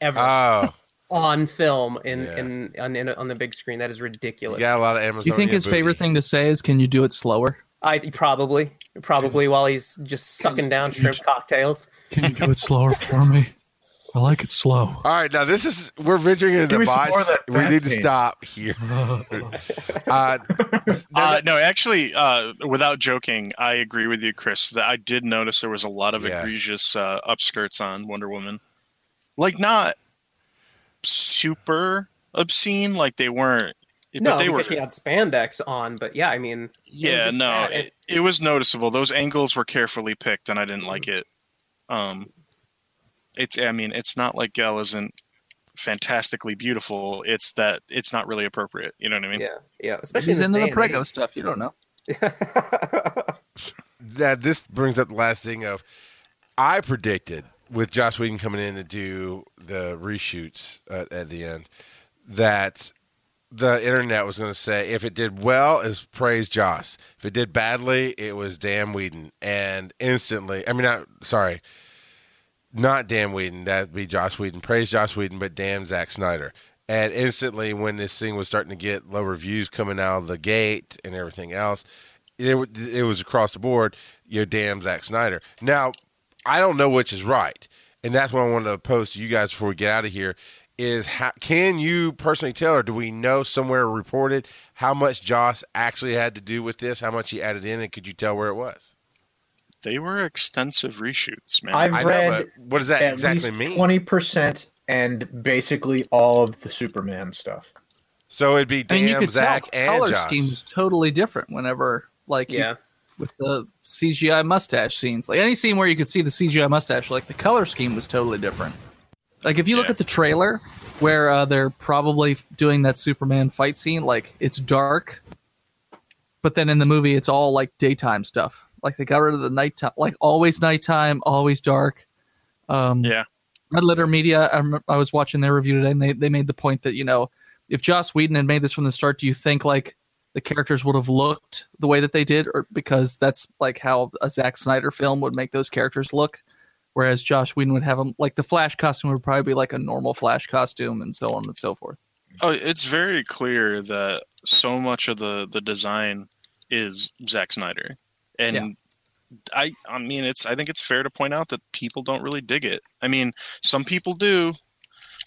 ever oh on film in, Yeah. in, on in on the big screen. That is ridiculous. got a lot of Amazon Do you think his favorite thing to say is, "Can you do it slower"? I probably probably while he's just sucking down shrimp cocktails. Can you do it slower for me? I like it slow. All right, now this is we're venturing into the me some botch. more of that We back need to stop here. Uh, Uh, no, actually, uh, without joking, I agree with you, Chris. That I did notice there was a lot of Yeah. egregious uh, upskirts on Wonder Woman. Like not super obscene, like they weren't. No, but they were. because she had spandex on, but yeah, I mean, Yeah, no, bad. it, it was noticeable. Those angles were carefully picked, and I didn't like it. Um, it's. I mean, it's not like Gal isn't fantastically beautiful. It's that it's not really appropriate. You know what I mean? yeah, yeah, especially He's in into the day and prego stuff. You don't know. age. that this brings up the last thing of I predicted with Joss Whedon coming in to do the reshoots at, at the end that the internet was going to say if it did well is praise Joss if it did badly it was damn Whedon and instantly I mean not sorry not damn Whedon that'd be Joss Whedon praise Joss Whedon but damn Zack Snyder and instantly when this thing was starting to get low reviews coming out of the gate and everything else it, it was across the board. You damn Zack Snyder. Now, I don't know which is right, and that's what I wanted to post to you guys before we get out of here. Is how, can you personally tell, or do we know somewhere reported how much Joss actually had to do with this? How much he added in, and could you tell where it was? They were extensive reshoots, man. I've I know, read but what does that at exactly least mean? twenty percent and basically all of the Superman stuff. So it'd be I mean, you damn could Zack tell and color Joss. scheme is totally different whenever, like, you- yeah, with the CGI mustache scenes. Like any scene where you could see the CGI mustache, like the color scheme was totally different. Like if you look at the trailer where uh, they're probably doing that Superman fight scene, like it's dark, but then in the movie it's all like daytime stuff. Like they got rid of the nighttime, like always nighttime, always dark. Um, Yeah. Red Letter Media. I, remember, I was watching their review today, and they they made the point that you know if Joss Whedon had made this from the start, do you think like the characters would have looked the way that they did, or because that's like how a Zack Snyder film would make those characters look, whereas Joss Whedon would have them like the Flash costume would probably be like a normal Flash costume, and so on and so forth. Oh, it's very clear that so much of the the design is Zack Snyder, and Yeah. I I mean it's I think it's fair to point out that people don't really dig it. I mean, some people do.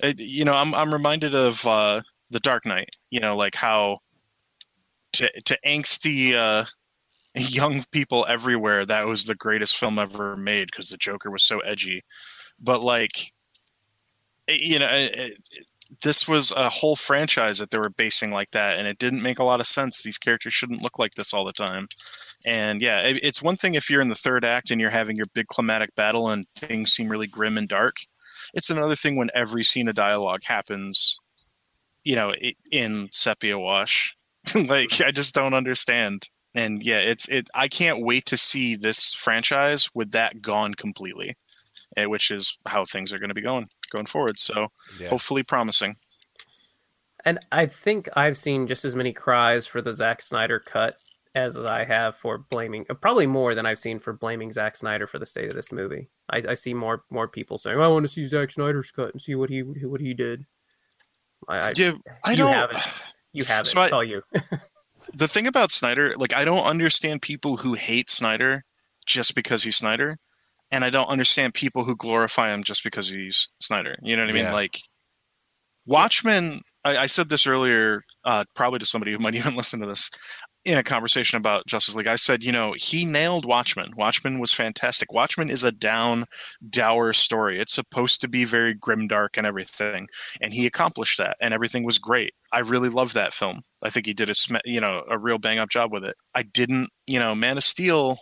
It, you know, I'm I'm reminded of uh, the Dark Knight. You know, like how to to angsty uh, young people everywhere that was the greatest film ever made because the Joker was so edgy. But like, eh, you know, it, it- this was a whole franchise that they were basing like that, and it didn't make a lot of sense. These characters shouldn't look like this all the time. And yeah, it, it's one thing if you're in the third act and you're having your big climatic battle and things seem really grim and dark. It's another thing when every scene of dialogue happens, you know, in sepia wash. like I just don't understand. And yeah, it's it. I can't wait to see this franchise with that gone completely, eh, which is how things are going to be going going forward. So Yeah. hopefully promising. And I think I've seen just as many cries for the Zack Snyder cut as I have for blaming, uh, probably more than I've seen for blaming Zack Snyder for the state of this movie. I, I see more more people saying, "I want to see Zack Snyder's cut and see what he what he did." I, I Yeah, I you don't. have it. you have it. So I- it's all you. the thing about Snyder, like I don't understand people who hate Snyder just because he's Snyder, and I don't understand people who glorify him just because he's Snyder. You know what I mean? Yeah. Like Watchmen. I, I said this earlier, uh, probably to somebody who might even listen to this in a conversation about Justice League. I said, you know, he nailed Watchmen. Watchmen was fantastic. Watchmen is a down, dour story. It's supposed to be very grimdark and everything, and he accomplished that, and everything was great. I really loved that film. I think he did a you know a real bang up job with it. I didn't, you know, Man of Steel.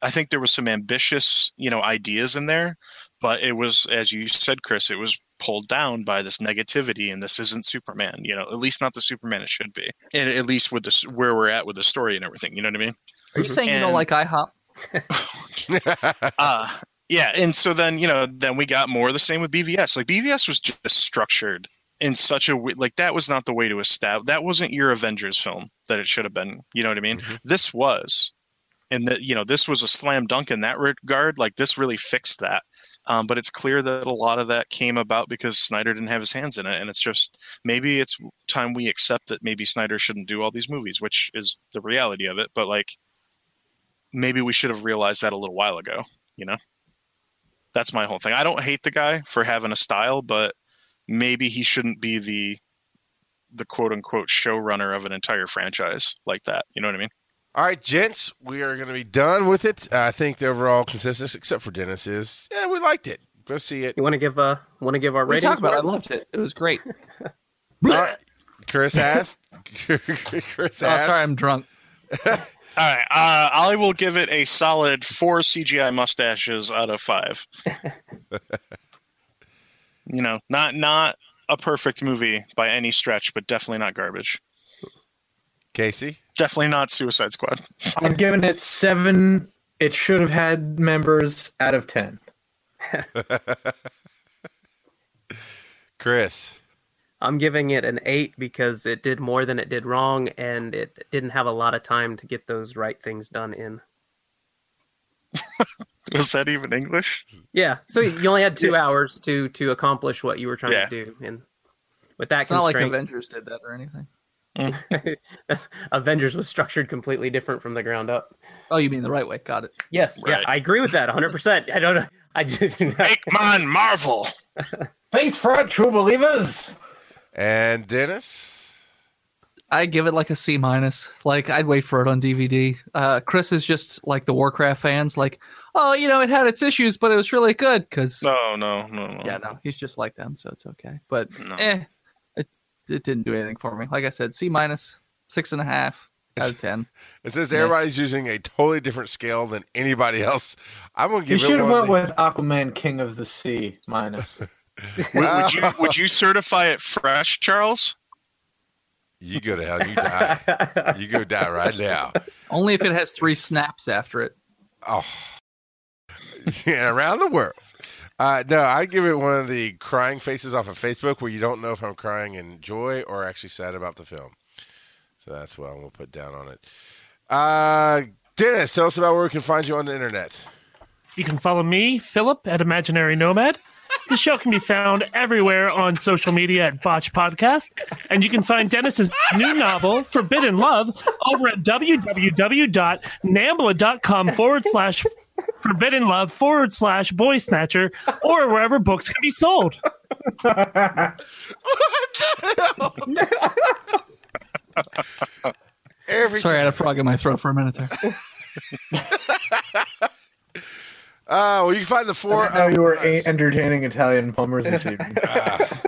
I think there was some ambitious, you know, ideas in there, but it was, as you said, Chris, it was pulled down by this negativity, and this isn't Superman. You know, at least not the Superman it should be, and at least with this where we're at with the story and everything. You know what I mean? Are you saying you don't like IHOP? uh yeah and so then you know then we got more of the same with bvs like bvs was just structured in such a way like that was not the way to establish that wasn't your avengers film that it should have been you know what i mean Mhm. this was and that you know this was a slam dunk in that regard like this really fixed that um, but it's clear that a lot of that came about because snyder didn't have his hands in it and it's just maybe it's time we accept that maybe snyder shouldn't do all these movies which is the reality of it but like maybe we should have realized that a little while ago you know? That's my whole thing. I don't hate the guy for having a style but maybe he shouldn't be the the quote unquote showrunner of an entire franchise like that you know what i mean All right, gents, we are going to be done with it. I think the overall consensus, except for Dennis, is yeah, we liked it. Go see it. You want to give uh want to give our We ratings? talked about. it. I loved it. It was great. All right. Chris asked. Chris Oh, asked. sorry, I'm drunk. all right uh, i will give it a solid four cgi mustaches out of five you know not not a perfect movie by any stretch but definitely not garbage Casey. definitely not suicide squad I'm giving it seven. It should have had members out of ten. Chris. I'm giving it an eight because it did more than it did wrong, and it didn't have a lot of time to get those right things done in. was that even english Yeah, so you only had two hours to to accomplish what you were trying Yeah. to do, and with that It's not like constraint, Avengers did that or anything. that's, Avengers was structured completely different from the ground up. Oh, you mean the right way? Got it. Yes, Right. yeah, I agree with that 100. percent I don't know. I just make mine marvel Face front, true believers. And Dennis. I give it like a C minus. Like I'd wait for it on DVD. Uh, Chris is just like the Warcraft fans. Like, oh, you know, it had its issues, but it was really good because no no no no yeah, no, he's just like them, so it's okay. But No. eh, it it didn't do anything for me. Like I said, C minus, six and a half out of ten. It says Yeah. everybody's using a totally different scale than anybody else. I'm going to You give it You should have went with Aquaman, King of the Sea, minus. would, would you would you certify it fresh charles You go to hell. You die. you go die right now. Only if it has three snaps after it. Oh, yeah, around the world. Uh, no, I give it one of the crying faces off of Facebook where you don't know if I'm crying in joy or actually sad about the film. So that's what I'm going to put down on it. Uh, Dennis, tell us about where we can find you on the internet. You can follow me, Philip, at Imaginary Nomad. The show can be found everywhere on social media at Botch Podcast. And you can find Dennis's new novel, Forbidden Love, over at www.nambla.com forward slash forbidden love forward slash boy snatcher or wherever books can be sold. Every Sorry, I had a frog in my throat for a minute there. Uh, well, you can find the four. I know of you were us. a- entertaining Italian plumbers this evening. Ah.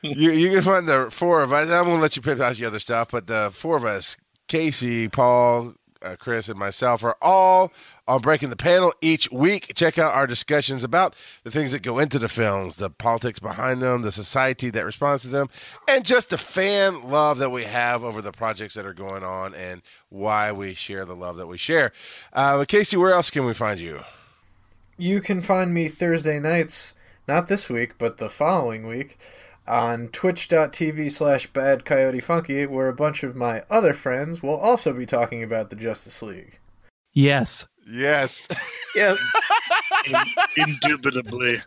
you, you can find the four of us. I'm going to let you pick out the other stuff, but the four of us, Casey, Paul, uh, Chris, and myself, are all on Breaking the Panel each week. Check out our discussions about the things that go into the films, the politics behind them, the society that responds to them, and just the fan love that we have over the projects that are going on and why we share the love that we share. Uh, Casey, where else can we find you? You can find me Thursday nights, not this week, but the following week, on twitch.tv slash bad coyote funky, where a bunch of my other friends will also be talking about the Justice League. Yes. Yes. Yes. Indubitably.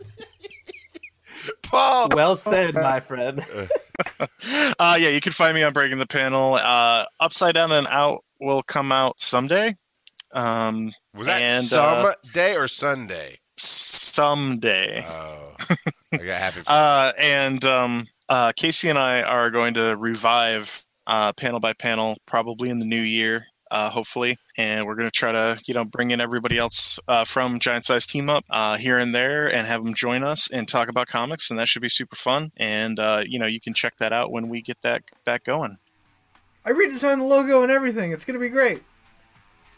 Paul. Well said, my friend. Uh, yeah, you can find me on Breaking the Panel. Uh, Upside Down and Out will come out someday. Um, Was that and, some uh, day or Sunday? Someday. Oh, I got happy. Uh, and um, uh, Casey and I are going to revive uh, panel by panel probably in the new year, uh, hopefully. And we're going to try to, you know, bring in everybody else uh, from Giant Size Team Up uh, here and there and have them join us and talk about comics. And that should be super fun. And, uh, you know, you can check that out when we get that back going. I redesigned the logo and everything. It's going to be great.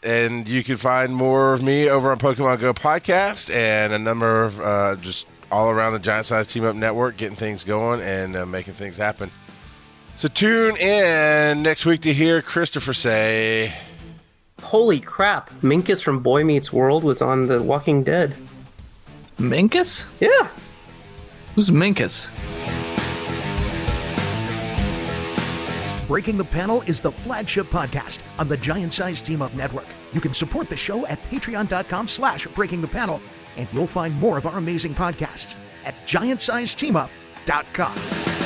And you can find more of me over on Pokemon Go podcast and a number of uh, just all around the Giant Size Team Up Network, getting things going and uh, making things happen. So tune in next week to hear Christopher say. Holy crap. Minkus from Boy Meets World was on The Walking Dead. Minkus? Yeah. Who's Minkus? Breaking the Panel is the flagship podcast on the Giant Size Team Up Network. You can support the show at patreon.com slash breaking the panel, and you'll find more of our amazing podcasts at giantsizeteamup.com.